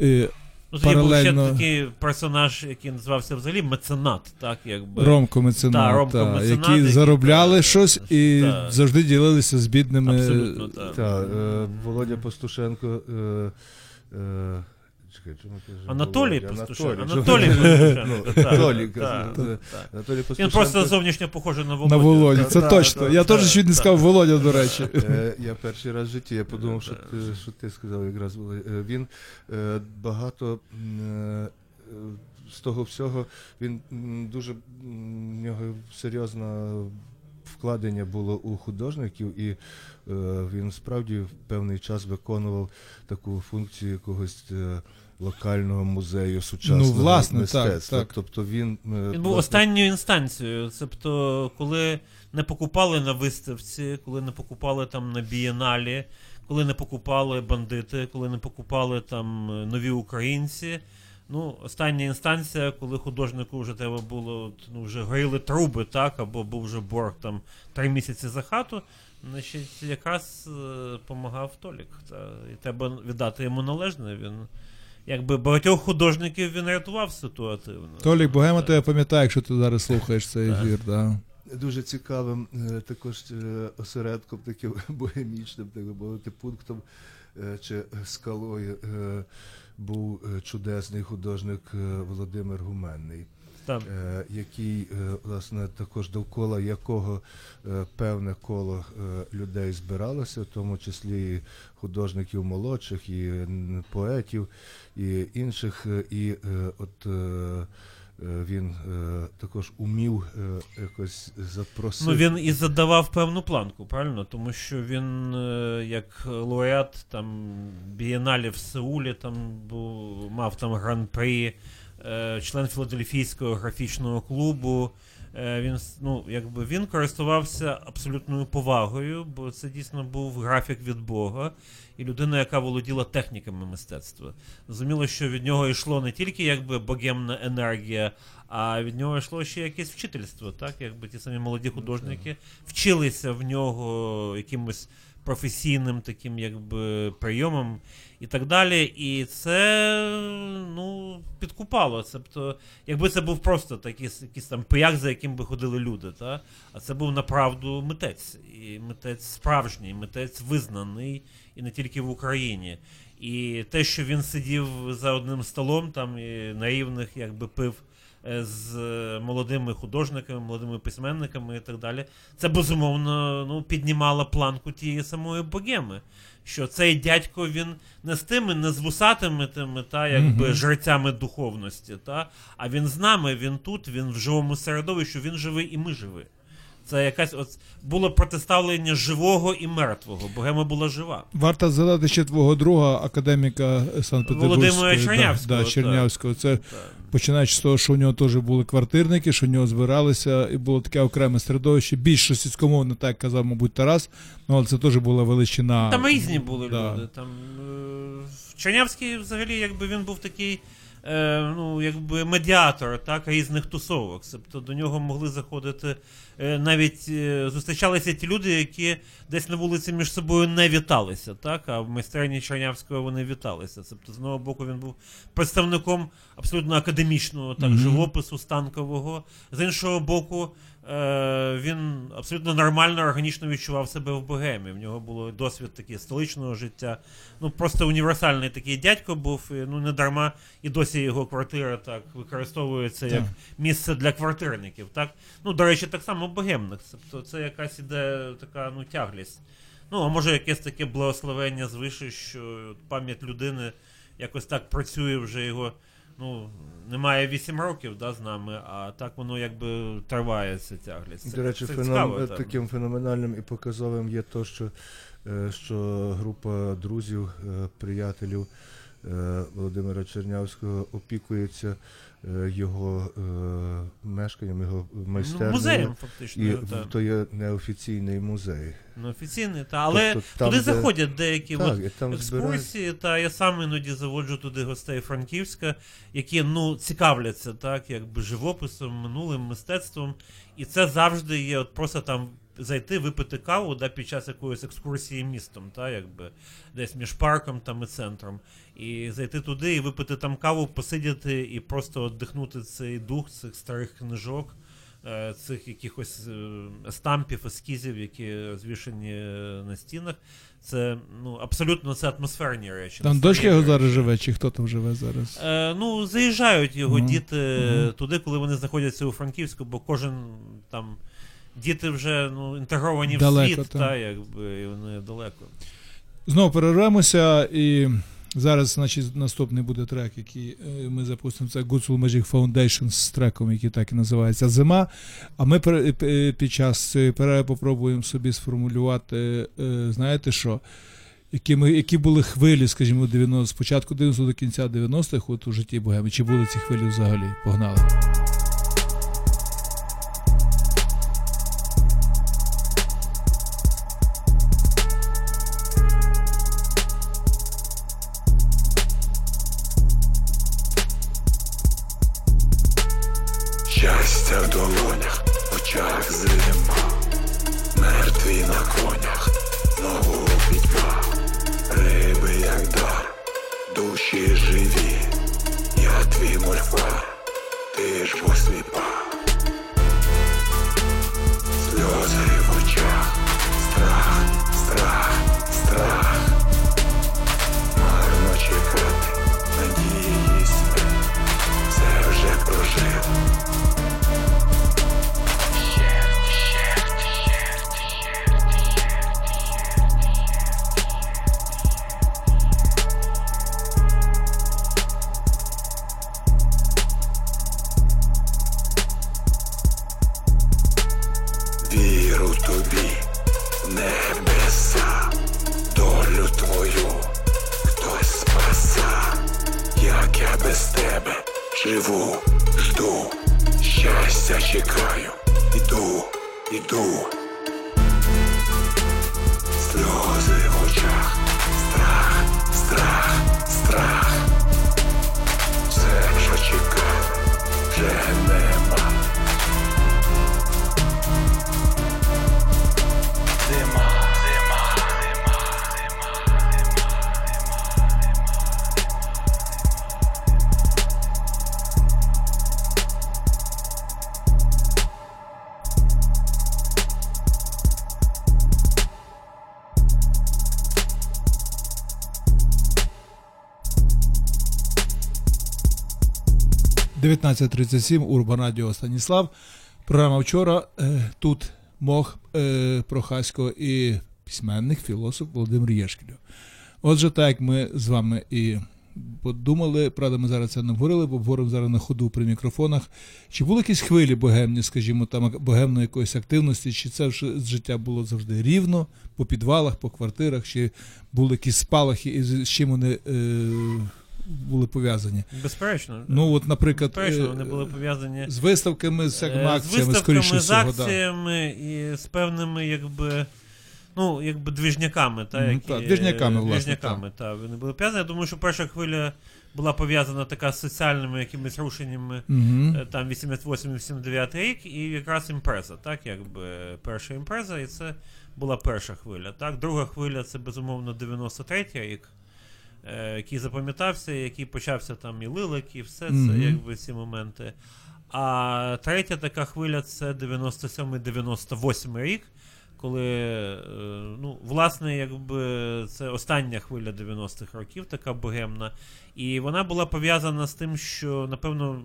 Е, Ну, тоді був ще такий персонаж, який називався взагалі меценат, так, якби. Ромко Меценат, Та, Ромко та, Меценат, які які заробляли та, щось і та. завжди ділилися з бідними. Абсолютно, так. Та, е, Володя Пастушенко. Е, е, чекай, чому ти Анатолій? Пастушенко. Анатолій. Анатолій Ну, Пастушенко. Анатолій Він просто зовнішньо похожий на Володю. На Володі, Так, це точно. Я теж чуть не сказав Володя, до речі. Е, Я перший раз в житті, я подумав, що ти, сказав якраз. Е, Він е, багато з того всього, він дуже в нього серйозне вкладення було у художників, і е, він справді в певний час виконував таку функцію якогось. е, Локального музею сучасного Ну, власне, мистецтва. так. Тобто він, е, Він був власне, останньою інстанцією. Тобто, коли не покупали на виставці, коли не покупали там на бієналі, коли не покупали бандити, коли не покупали там е, нові українці. Ну, остання інстанція, коли художнику вже треба було, от, ну, вже горіли труби, так, або був вже борг там три місяці за хату, значить, якраз е, помагав Толік. Та, і треба віддати йому належне. Він, якби багатьох художників він рятував ситуативно. Толік Богема тебе пам'ятає, якщо ти зараз слухаєш цей ефір. Да. Дуже цікавим е, також е, осередком, таким богемічним, таким би пунктом е, чи скалою був чудесний художник Володимир Гуменний, Там. е, який, е, власне, також довкола якого е, певне коло людей збиралося, в тому числі і художників молодших, і поетів, і інших. І от він також умів якось запросити. Ну він і задавав певну планку, правильно? Тому що він, як лауреат там бієналі в Сеулі, там був, мав там гран-при, член Філадельфійського графічного клубу. Е, Він, ну, якби, він користувався абсолютною повагою, бо це дійсно був графік від Бога і людина, яка володіла техніками мистецтва. Зрозуміло, що від нього йшло не тільки якби богемна енергія, а від нього йшло ще якесь вчительство, так? Якби ті самі молоді художники вчилися в нього якимось професійним таким якби прийомом і так далі. І це ну, підкупало. Тобто, якби це був просто такий якийсь там пияк, за яким би ходили люди, та? а це був направду митець. І митець справжній, митець визнаний і не тільки в Україні. І те, що він сидів за одним столом там і на рівних якби пив з е, молодими художниками, молодими письменниками і так далі, це безумовно ну, піднімало планку тієї самої богеми. Що цей дядько він не з тими, не з вусатими тими, та якби mm-hmm. жерцями духовності, та, а він з нами, він тут, він в живому середовищі, він живий і ми живі. Це якась от було протиставлення живого і мертвого. Богема була жива. Варто згадати ще твого друга, академіка Санкт-Петербурзького. Володимира да, Чернявського, Да, так. Чернявського. Це Та. починаючи з того, що у нього теж були квартирники, що у нього збиралися, і було таке окреме середовище, більш російськомовне, так казав, мабуть, Тарас, ну, але це теж була величина. Там різні були Да. люди. Там, е, Чернявський, взагалі, якби він був такий. Е, ну, якби медіатор так, різних тусовок. Тобто до нього могли заходити е, навіть е, зустрічалися ті люди, які десь на вулиці між собою не віталися, так, а в майстерні Чернявського вони віталися. Тобто, з одного боку, він був представником абсолютно академічного так, Мгм. живопису станкового. З іншого боку, е, він абсолютно нормально, органічно відчував себе в богемі. В нього було досвід такий столичного життя. Ну, просто універсальний такий дядько був. І, ну, не дарма і досі його квартира так використовується як Так. місце для квартирників. Так? Ну, до речі, так само богемних. Тобто це якась іде така ну, тяглість. Ну, а може якесь таке благословення звише, що пам'ять людини якось так працює вже його ну, немає 8 років да, з нами, а так воно якби триває ця тяглість. Це- До речі, це феном... цікаво, там. таким феноменальним і показовим є то, що, е, що група друзів, е, приятелів е, Володимира Чернявського опікується е, його е, мешканням, його Ну, музеєм, фактично. І та. то є неофіційний музей. Ну, офіційний, та, але Тобто там, туди де- заходять деякі Так, і там збирають. екскурсії, та я сам іноді заводжу туди гостей Франківська, які ну цікавляться так, якби живописом, минулим мистецтвом. І це завжди є от просто там зайти, випити каву да, під час якоїсь екскурсії містом, та, якби, десь між парком там і центром. І зайти туди і випити там каву, посидіти і просто вдихнути цей дух цих старих книжок. е, Цих якихось е, стампів, ескізів, які розвішені е, на стінах. Це ну абсолютно це атмосферні речі. Там дочка його зараз живе, чи хто там живе зараз? Е, ну, заїжджають його Мгм. діти Мгм. туди, коли вони знаходяться у Франківську, бо кожен там діти вже ну, інтегровані Далеко, в світ, та. та, якби, і вони далеко. Знову перервемося і. Зараз, значить, наступний буде трек, який е, ми запустимо. Це Gutzul Magic Foundation з треком, який так і називається Зима. А ми е, під час цієї перерви попробуємо собі сформулювати, е, знаєте що? Які, ми, які були хвилі, скажімо, 90, з початку 90 до кінця 90-х от у житті Богеми? Чи були ці хвилі взагалі? Погнали. Душі живі, я твій мульфа, ти ж бо сліпа. 19.37, Урбан Радіо Станіслав. Програма вчора. Е, тут мох е, Прохасько і письменник, філософ Володимир Єшкіль. Отже, так як ми з вами і подумали, правда, ми зараз це не говорили, бо говоримо зараз на ходу при мікрофонах. Чи були якісь хвилі богемні, скажімо, там богемної якоїсь активності, чи це життя було завжди рівно, по підвалах, по квартирах, чи були якісь спалахи, і з чим вони е, були пов'язані? Безперечно. Ну, от, наприклад, Безперечно, е, вони були пов'язані з виставками, з всякими Е, з виставками, скоріше з да. акціями і з певними, якби. Ну, якби двіжняками, та, які, та, двіжняками, власне, двіжняками, та, вони були пов'язані. Я думаю, що перша хвиля була пов'язана така з соціальними якимись рушеннями е, там 88-89 рік, і якраз імпреза, так, якби перша імпреза, і це була перша хвиля. Так, друга хвиля це безумовно 93 рік, е, який запам'ятався, який почався там і лилик, і все це, Мгм. якби ці моменти. А третя така хвиля це 97-98 рік. Коли, е, ну, власне, якби це остання хвиля 90-х років, така богемна. І вона була пов'язана з тим, що, напевно,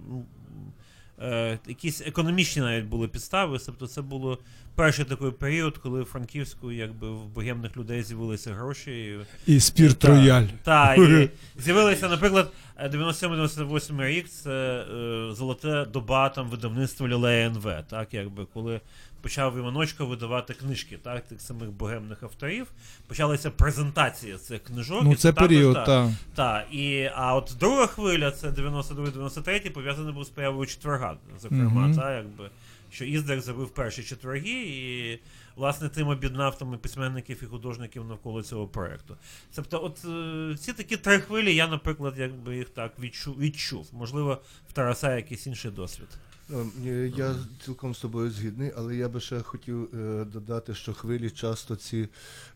е, якісь економічні навіть були підстави. Тобто це було перший такий період, коли в Франківську якби в богемних людей з'явилися гроші. І, спірт рояль. так, і з'явилися, наприклад, е, 97-98 рік це е, золота доба там видавництва Лілея НВ, так, якби коли почав Іваночко видавати книжки, так, тих самих богемних авторів, почалася презентація цих книжок. Ну, це період, так, так. та, і, а от друга хвиля, це 92-93, пов'язаний був з появою четверга, зокрема, Мгм. та, якби, що Іздер зробив перші четверги, і власне тим об'єднав там і письменників і художників навколо цього проекту. Тобто, от е, ці такі три хвилі, я, наприклад, якби їх так відчув, відчув. Можливо, в Тараса якийсь інший досвід. Е, Я цілком з тобою згідний, але я би ще хотів е, додати, що хвилі часто ці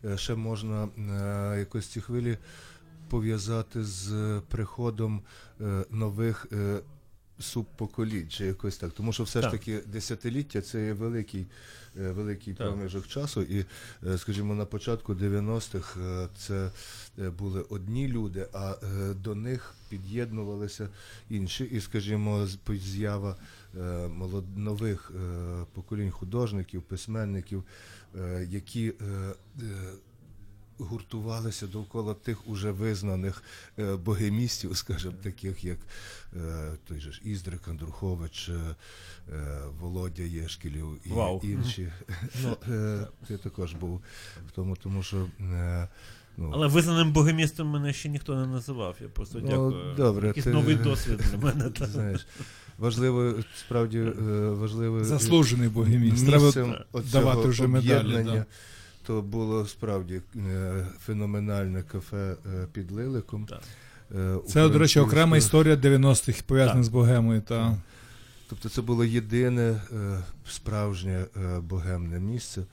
е, ще можна якось ці хвилі пов'язати з приходом нових субпоколінь, чи якось так. Тому що все ж таки десятиліття це є великий, великий Так. проміжок часу. І, скажімо, на початку 90-х е, це були одні люди, а до них під'єднувалися інші. І, скажімо, з'ява нових е, поколінь художників, письменників, е, які е, е, гуртувалися довкола тих уже визнаних е, богемістів, скажімо, таких як е, той же ж Іздрик Андрухович, е, е, Володя Єшкілів і Вау. інші. Ну, е, ти також був в тому, тому що. Е, ну, Але визнаним богемістом мене ще ніхто не називав. Я просто Ну, дякую. добре, Якийсь ти- новий досвід для мене. знаєш, важливо, справді е, важливо. Заслужений богеміст. Треба давати вже медалі, об'єднання да. То було справді е, феноменальне кафе е, під Лиликом. Так. Це, до речі, окрема історія 90-х, пов'язана Так. з богемою. Та. Тобто це було єдине справжнє богемне місце.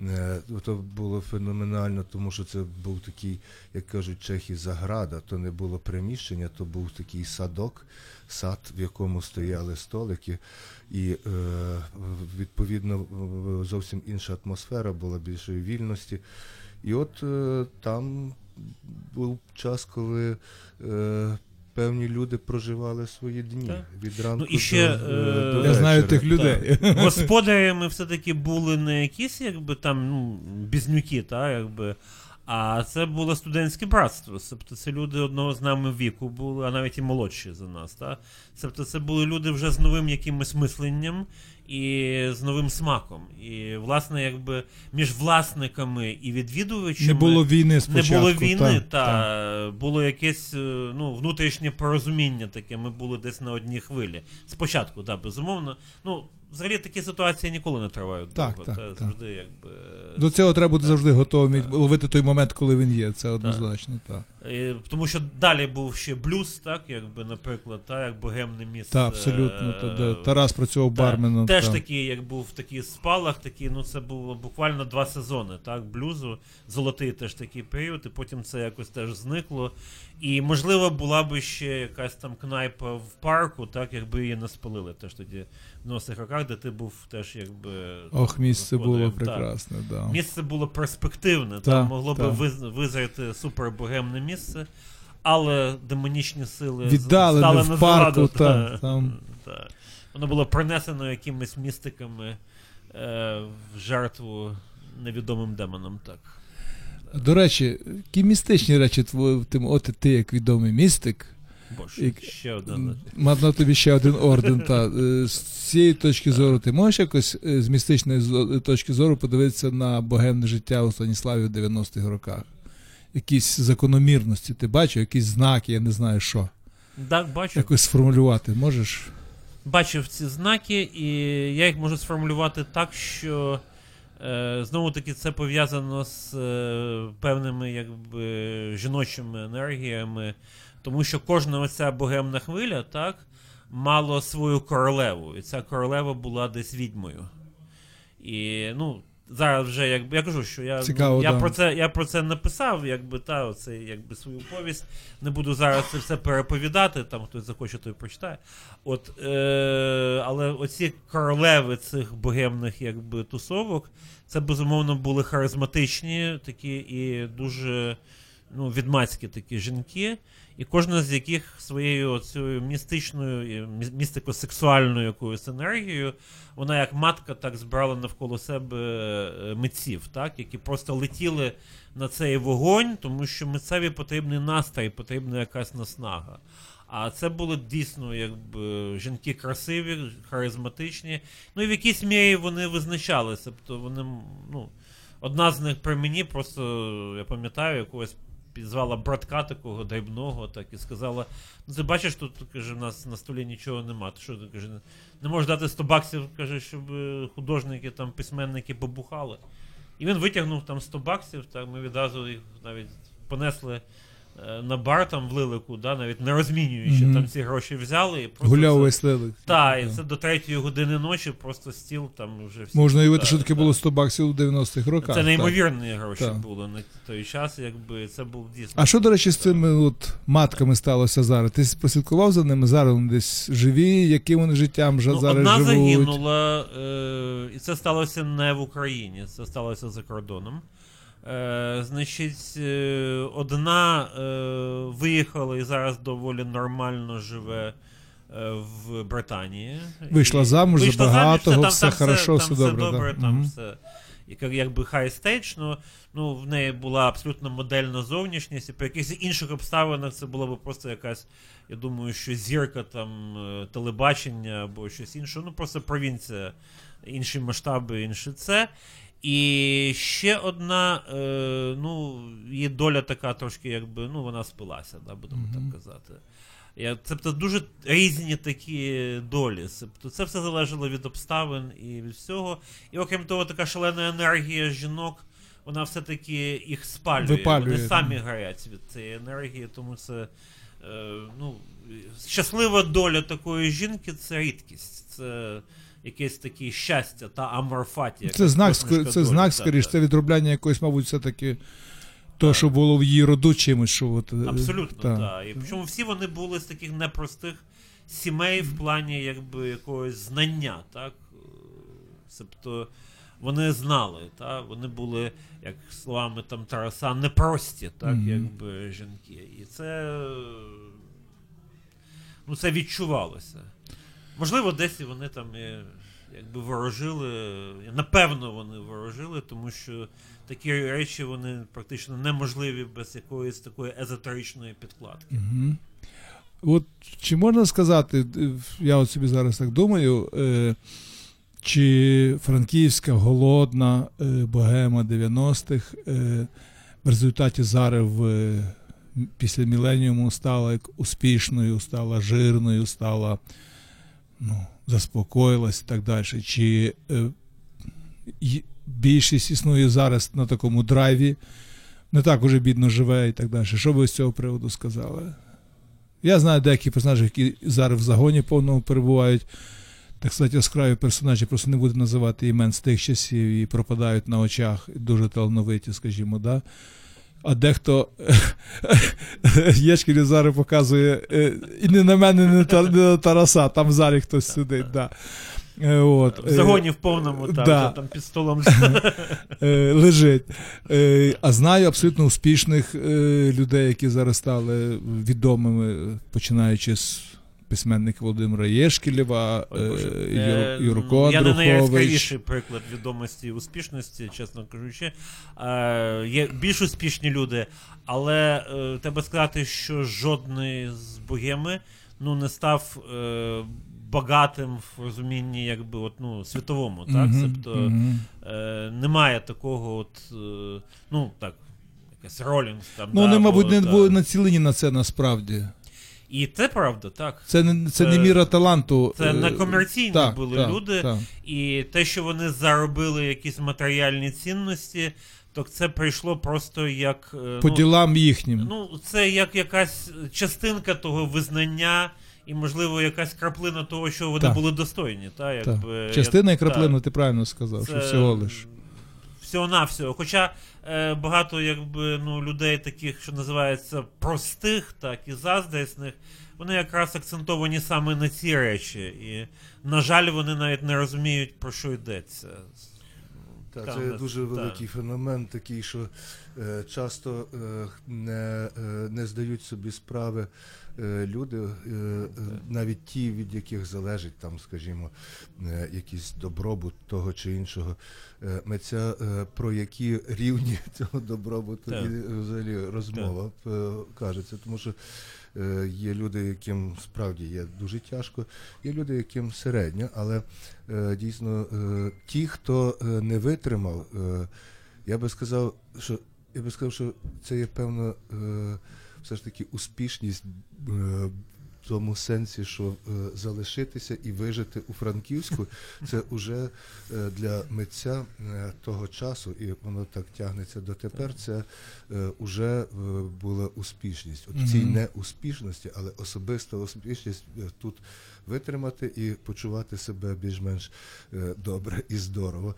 Е, то було феноменально, тому що це був такий, як кажуть чехи, заграда. То не було приміщення, то був такий садок, сад, в якому стояли столики. І е, відповідно зовсім інша атмосфера була більшої вільності. І от е, там був час, коли певні люди проживали свої дні Так. від ранку Ну, і ще, до, е, до Я знаю тих людей. Господарями все-таки були не якісь, якби там, ну, бізнюки, та, якби. А це було студентське братство. Тобто це люди одного з нами віку були, а навіть і молодші за нас. Та? Тобто це були люди вже з новим якимось мисленням і з новим смаком. І, власне, якби між власниками і відвідувачами Не було війни не було війни, та, та, та. було якесь е, ну, внутрішнє порозуміння таке. Ми були десь на одній хвилі. Спочатку, так, безумовно. Ну, взагалі такі ситуації ніколи не тривають Так, довго. так, та, так. завжди якби. До цього треба бути завжди готовим ловити той момент, коли він є. Це однозначно. Так. Е, Тому що далі був ще блюз, так, якби, наприклад, та, як богемне місце. Та, абсолютно. е, Та, де Тарас працював Та, барменом. Теж та. такий, як був такий спалах, такий, ну це було буквально два сезони, так, блюзу, золотий теж такий період, і потім це якось теж зникло. І, можливо, була би ще якась там кнайпа в парку, так, якби її не спалили теж тоді в 90-х роках, де ти був теж якби. Ох, місце було господарем. Так. Да. Місце було перспективне, Та, там могло та. би виз- визріти супербогемне місце, але демонічні сили Віддалене стали в на парку, зраду, та, там. та. Воно було принесено якимись містиками е, в жертву невідомим демонам. Так. До речі, які містичні речі тим, от ти як відомий містик. Боже, Як- ще одна. Мав на тобі ще один орден. Та. Е, З цієї точки зору, ти можеш якось е, з містичної точки зору подивитися на богемне життя у Станіславі в 90-х роках? Якісь закономірності, ти бачив, якісь знаки, я не знаю що. Так, бачу. Якось сформулювати можеш? бачив ці знаки, і я їх можу сформулювати так, що е, знову таки це пов'язано з е, певними якби, жіночими енергіями, тому що кожна оця богемна хвиля так, мала свою королеву, і ця королева була десь відьмою. І ну, зараз вже якби я кажу, що я, Цікаво, ну, я, да. про це, я про це написав, якби та оце, якби свою повість. Не буду зараз це все переповідати, там хтось захоче, той прочитає. От, е, але оці королеви цих богемних якби, тусовок, це безумовно були харизматичні, такі і дуже ну, відмацькі такі жінки, і кожна з яких своєю цією містичною, містико-сексуальною якоюсь енергією, вона як матка так збирала навколо себе е, митців, так, які просто летіли на цей вогонь, тому що митцеві потрібний настрій, потрібна якась наснага. А це були дійсно якби жінки красиві, харизматичні. Ну і в якійсь мірі вони визначалися. Тобто вони, ну, одна з них при мені, просто я пам'ятаю, якогось підзвала братка такого дрібного, так і сказала: ну ти бачиш, тут каже, в нас на столі нічого нема. Ти що ти каже, не- можеш дати 100 баксів, каже, щоб е, художники, там, письменники побухали. І він витягнув там 100 баксів, так ми відразу їх навіть понесли на бар там в Лилику, да, навіть не розмінюючи, Мгм. там ці гроші взяли і просто. Гуляв весь лилик. Так, і це до третьої години ночі, просто стіл там вже всі. Можна уявити, що таке так. було 100 баксів у 90-х роках. Це так. неймовірні гроші Так. були на той час, якби це був дійсно. А що, до речі, з цими от матками сталося зараз? Ти прослідкував за ними? Зараз вони десь живі, яким вони життям вже Ну, зараз одна живуть? загинула, е, і це сталося не в Україні, це сталося за кордоном. Е, значить, е, одна е, виїхала і зараз доволі нормально живе е, в Британії. Вийшла замуж за вийшла багатого, там- все там хорошо, там все добре, да. добре там Мгм. все. Як, якби high stage, ну, ну, в неї була абсолютно модельна зовнішність, і по якихось інших обставинах це була б просто якась, я думаю, що зірка там телебачення або щось інше. Ну, просто провінція, інші масштаби, інше це. І ще одна, е, ну, її доля така трошки, якби, ну, вона спилася, да, будемо так казати. Я, Тобто дуже різні такі долі. Тобто це все залежало від обставин і від всього. І окрім того, така шалена енергія жінок, вона все-таки їх спалює. Випалює, Вони самі горять від цієї енергії, тому це е, ну, щаслива доля такої жінки це рідкість. Це якесь таке щастя та аморфатія. Це знак, це знак, скоріш, це відробляння якоїсь, мабуть, все-таки то, що було в її роду чимось, що от, е, Абсолютно, та. так. І причому всі вони були з таких непростих сімей в плані якби якогось знання, так? Тобто вони знали, так? вони були, як словами там Тараса, непрості, так, Мгм. якби жінки. І це, ну, це відчувалося. Можливо, десь вони там якби ворожили. Напевно, вони ворожили, тому що такі речі вони практично неможливі без якоїсь такої езотеричної підкладки. Мгм. От чи можна сказати, е, я от собі зараз так думаю, е, чи франківська голодна е, богема 90-х е, в результаті зараз в, е, після міленіуму стала успішною, стала жирною, стала ну, заспокоїлась і так далі. Чи е, більшість існує зараз на такому драйві, не так уже бідно живе і так далі. Що ви з цього приводу сказали? Я знаю деякі персонажі, які зараз в загоні повному перебувають. Так сказати, яскраві персонажі, просто не буду називати імен з тих часів і пропадають на очах, дуже талановиті, скажімо, да. А дехто Єшкілі зараз показує е, і не на мене, не, на Тараса, там в залі хтось сидить. Да. Е, От, В загоні в повному, там, да. вже там під столом. е, лежить. Е, а знаю абсолютно успішних е, людей, які зараз стали відомими, починаючи з письменника Володимира Єшкілєва, е, Е, Юр, Юрко Я не найяскравіший приклад відомості і успішності, чесно кажучи. Е, Є більш успішні люди, але е, треба сказати, що жодний з богеми ну, не став е, багатим в розумінні, якби от, ну, світовому. Так? Мгм, Тобто мгм. е, немає такого, от, е, ну так, якась Ролінгс там. Ну, да, вони, мабуть, або, не та. були націлені на це насправді. І це правда, так. Це не, це не міра таланту. Це е, не комерційні так, були так, люди, так. і те, що вони заробили якісь матеріальні цінності, то це прийшло просто як е, По ну, ділам їхнім. ну, це як якась частинка того визнання, і, можливо, якась краплина того, що вони Так. були достойні. Та, Так. якби, Частина і краплина, так. ти правильно сказав, що всього лиш. Всього-навсього. Хоча е, багато якби, ну, людей таких, що називається простих, так і заздрісних, вони якраз акцентовані саме на ці речі. І, на жаль, вони навіть не розуміють, про що йдеться. Та, Там це дуже та. великий феномен, такий, що е, часто е, не, е, не здають собі справи люди, е, е, навіть ті, від яких залежить там, скажімо, е, якийсь добробут того чи іншого е, митця, е, про які рівні цього добробуту Так. і е, взагалі розмова е, кажеться. Тому що е, є люди, яким справді є дуже тяжко, є люди, яким середньо, але е, дійсно е, ті, хто е, не витримав, е, я би сказав, що я би сказав, що це є певна е, все ж таки успішність е, в тому сенсі, що е, залишитися і вижити у Франківську, це вже е, для митця е, того часу, і воно так тягнеться дотепер. Це е, уже е, була успішність. От цій неуспішності, але особиста успішність е, тут витримати і почувати себе більш-менш е, добре і здорово.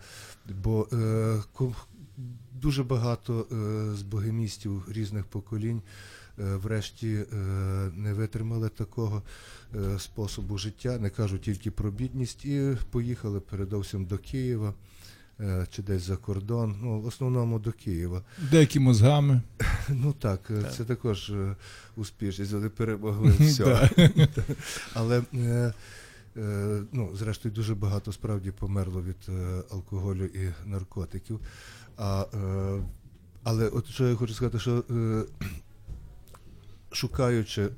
Бо е, дуже багато е, з богемістів різних поколінь. Е, Врешті е, не витримали такого е, способу життя, не кажу тільки про бідність, і поїхали передовсім до Києва чи десь за кордон. Ну, в основному до Києва. Деякі мозгами. Ну так, е, це також успішність, вони перемогли все. Але ну, зрештою дуже багато справді померло від алкоголю і наркотиків. А, але от що я хочу сказати, що шукаючи е,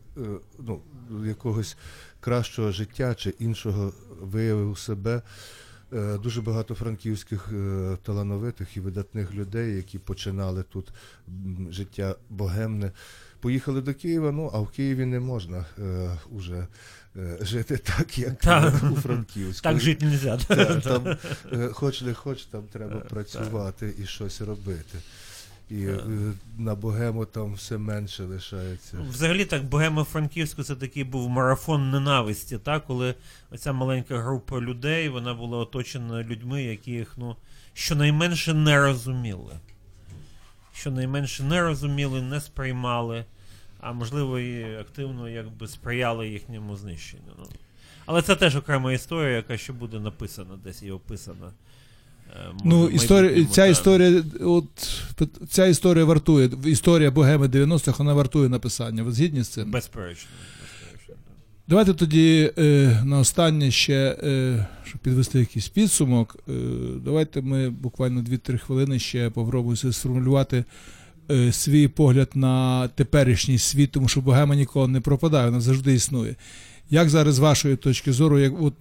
ну, якогось кращого життя чи іншого виявив себе. е, Дуже багато франківських е, талановитих і видатних людей, які починали тут життя богемне, поїхали до Києва. Ну а в Києві не можна е, уже е, жити так, як Так. у Франківську. Так жити не можна. Та, там, е, хоч не хоч, там треба працювати і щось робити. І е, на богему там все менше лишається. Взагалі так, Богема Франківську це такий був марафон ненависті, та, коли оця маленька група людей вона була оточена людьми, які їх ну, щонайменше не розуміли. Щонайменше не розуміли, не сприймали, а можливо і активно якби сприяли їхньому знищенню. Ну. Але це теж окрема історія, яка ще буде написана десь і описана. Е, Ну, історія, ця історія, от ця історія вартує. Історія Богеми 90-х, вона вартує написання. Ви згідні з цим? Безперечно. безперечно. Давайте тоді е, на останнє ще, е, щоб підвести якийсь підсумок. Е, давайте ми буквально 2-3 хвилини ще попробуємо сформулювати е, свій погляд на теперішній світ, тому що богема ніколи не пропадає, вона завжди існує. Як зараз з вашої точки зору, як от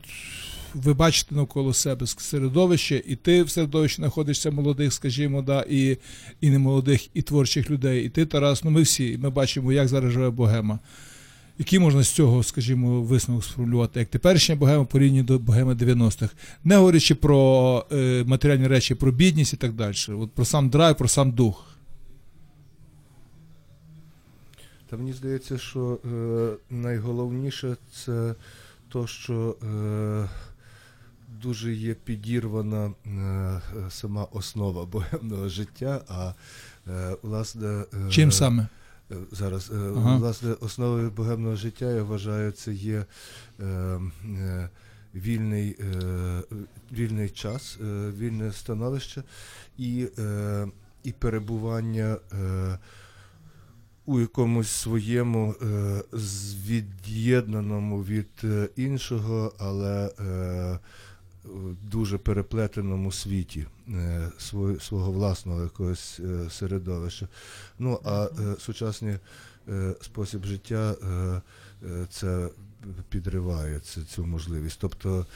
ви бачите навколо себе середовище, і ти в середовищі знаходишся молодих, скажімо, да, і, і немолодих, і творчих людей, і ти, Тарас, ну ми всі, ми бачимо, як зараз живе богема. Які можна з цього, скажімо, висновок сформулювати, як теперішня богема порівняно до богеми 90-х, не говорячи про е, матеріальні речі, про бідність і так далі. От про сам драйв, про сам дух. Та мені здається, що е, найголовніше це то, що е, дуже є підірвана е, сама основа богемного життя, а е, власне. е, Чим саме? Зараз, Ага. власне, основою богемного життя, я вважаю, це є е, е, вільний, е, вільний час, е, вільне становище і, е, і перебування е, у якомусь своєму е, від'єднаному від іншого, але е, дуже переплетеному світі е, свого, власного якогось е, середовища. Ну а е, сучасний спосіб життя це підриває цю можливість. Тобто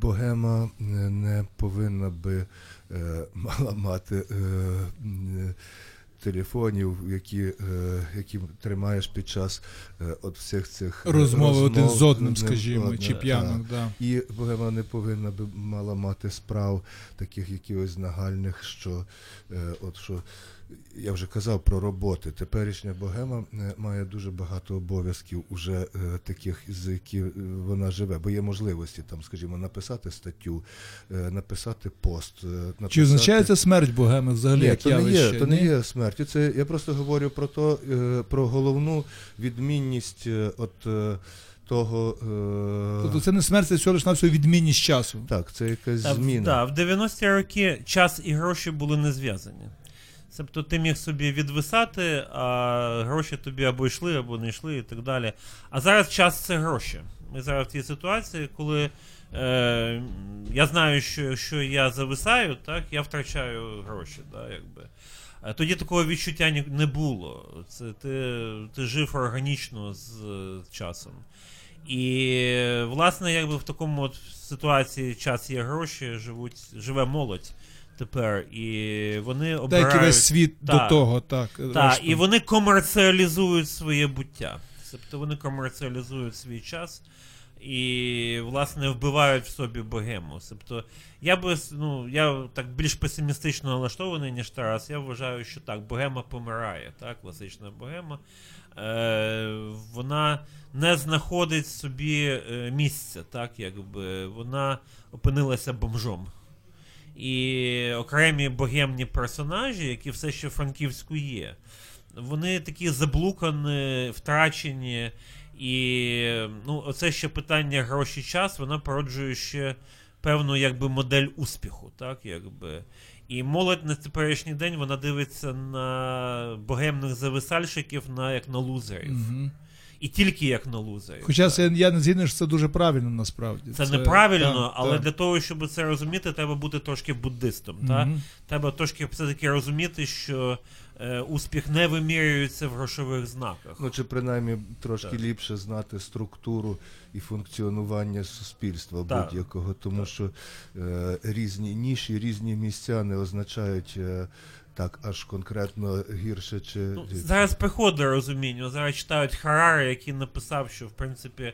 богема не повинна би мала мати телефонів, які, е, які тримаєш під час е, от всіх цих розмов, Розмови один з одним, скажімо, одне, чи п'янок, да. І вона не повинна би мала мати справ таких якихось нагальних, що е, от що я вже казав про роботи. Теперішня богема е, має дуже багато обов'язків, уже е, таких, з які е, вона живе, бо є можливості там, скажімо, написати статтю, написати пост. Написати... Чи означає це смерть богеми взагалі? Ні, як то не є, то не є смертю. Це я просто говорю про то, про головну відмінність от того. Е... Тобто це не смерть, це всього лиш на всього відмінність часу. Так, це якась зміна. Да, в 90-ті роки час і гроші були не зв'язані. Тобто ти міг собі відвисати, а гроші тобі або йшли, або не йшли, і так далі. А зараз час це гроші. Ми зараз в тій ситуації, коли е, я знаю, що якщо я зависаю, так, я втрачаю гроші. Да, якби. Е, Тоді такого відчуття не було. Це ти, ти жив органічно з е, часом. І власне, якби в такому от ситуації час є гроші, живуть, живе молодь тепер, і вони обирають... і весь світ до того, так. Так, і вони комерціалізують своє буття. Тобто вони комерціалізують свій час і, власне, вбивають в собі богему. Тобто, я би ну, я так більш песимістично налаштований, ніж Тарас. Я вважаю, що так, богема помирає, так, класична богема. Е, вона не знаходить собі е, місця, так, якби вона опинилася бомжом. І окремі богемні персонажі, які все ще в Франківську є, вони такі заблукані, втрачені. І ну, оце ще питання гроші час, вона породжує ще певну якби, модель успіху. Так, якби. І молодь на теперішній день вона дивиться на богемних зависальщиків на, як на лузерів. Мгм. І тільки як на лузерів. Хоча це я не згідний, що це дуже правильно насправді. Це, неправильно, так, але так. для того, щоб це розуміти, треба бути трошки буддистом. Мгм. Та? Треба трошки все-таки розуміти, що е, успіх не вимірюється в грошових знаках. Ну, чи принаймні трошки Так. ліпше знати структуру і функціонування суспільства Так. будь-якого, тому Так. що е, різні ніші, різні місця не означають е, так аж конкретно гірше чи Ну, зараз приходить розуміння. Зараз читають Харари, який написав, що в принципі,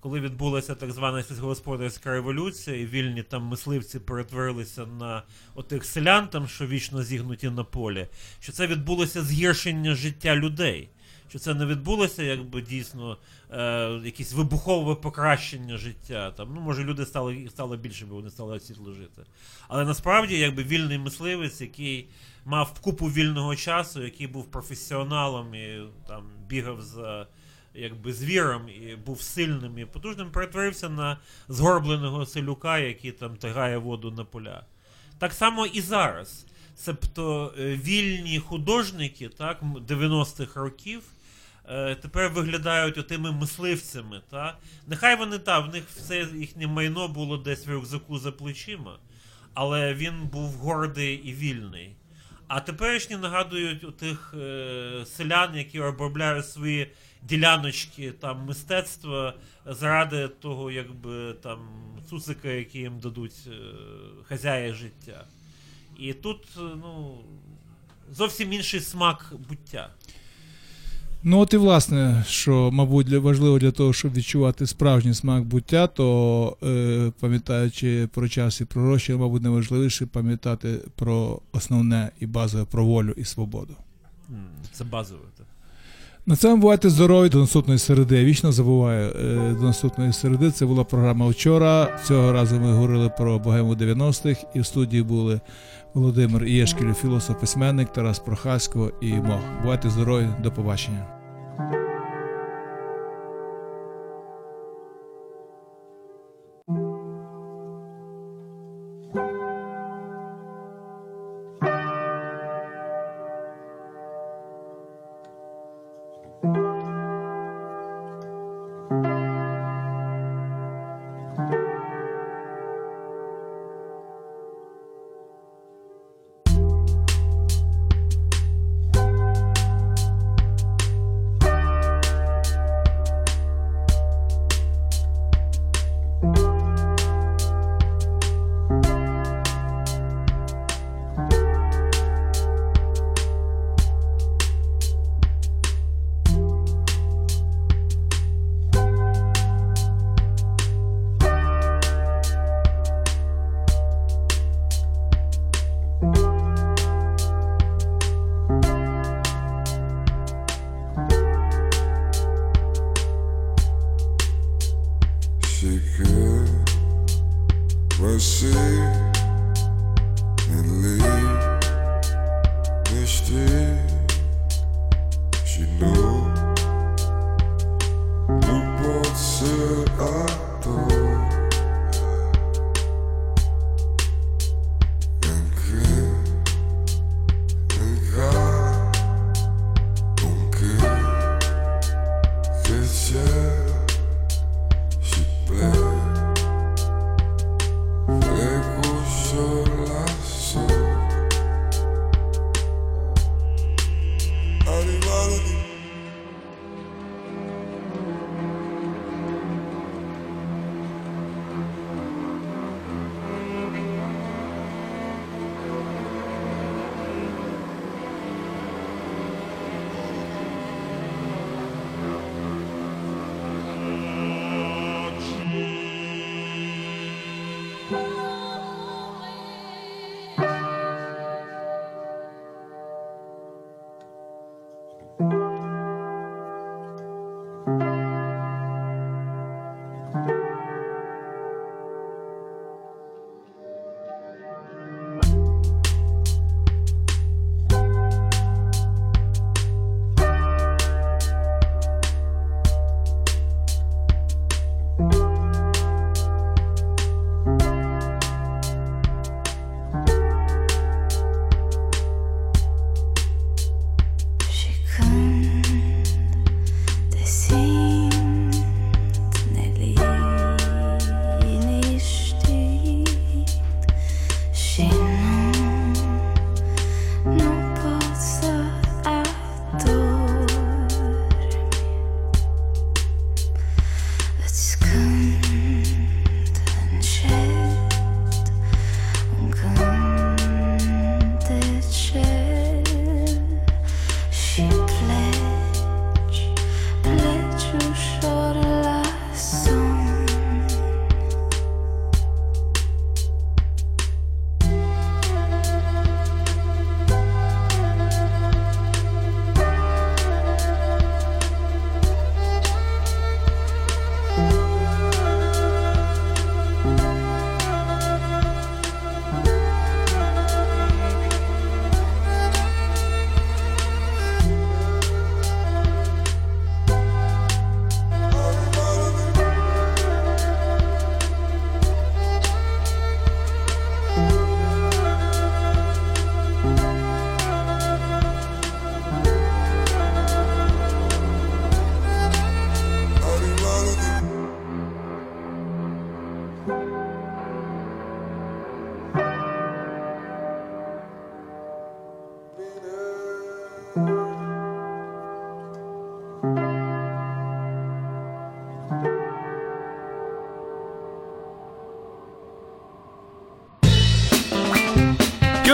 коли відбулася так звана сільськогосподарська революція, і вільні там мисливці перетворилися на отих селян, там, що вічно зігнуті на полі, що це відбулося згіршення життя людей. Що це не відбулося, якби дійсно е, якесь вибухове покращення життя. Там, ну, може, люди стали, стало більше, бо вони стали світло жити. Але насправді, якби вільний мисливець, який мав купу вільного часу, який був професіоналом і там бігав за якби звіром і був сильним і потужним, перетворився на згорбленого селюка, який там тягає воду на поля. Так само і зараз. Тобто е, вільні художники так, м- 90-х років е, тепер виглядають отими мисливцями. Та? Нехай вони та, в них все їхнє майно було десь в рюкзаку за плечима, але він був гордий і вільний. А теперішні нагадують у тих е, селян, які обробляють свої діляночки там мистецтва заради того, якби там цуцика, який їм дадуть е, хазяї життя. І тут е, ну, зовсім інший смак буття. Ну, от і власне, що, мабуть, для, важливо для того, щоб відчувати справжній смак буття, то е, пам'ятаючи про час і про гроші, мабуть, найважливіше пам'ятати про основне і базове про волю і свободу. Це базове. так. На цьому бувайте здорові до наступної середи. Я вічно забуваю е, до наступної середи. Це була програма вчора. Цього разу ми говорили про богему 90-х, і в студії були Володимир Ієшкіль, філософ письменник, Тарас Прохасько і Мох. Бувайте здорові, до побачення.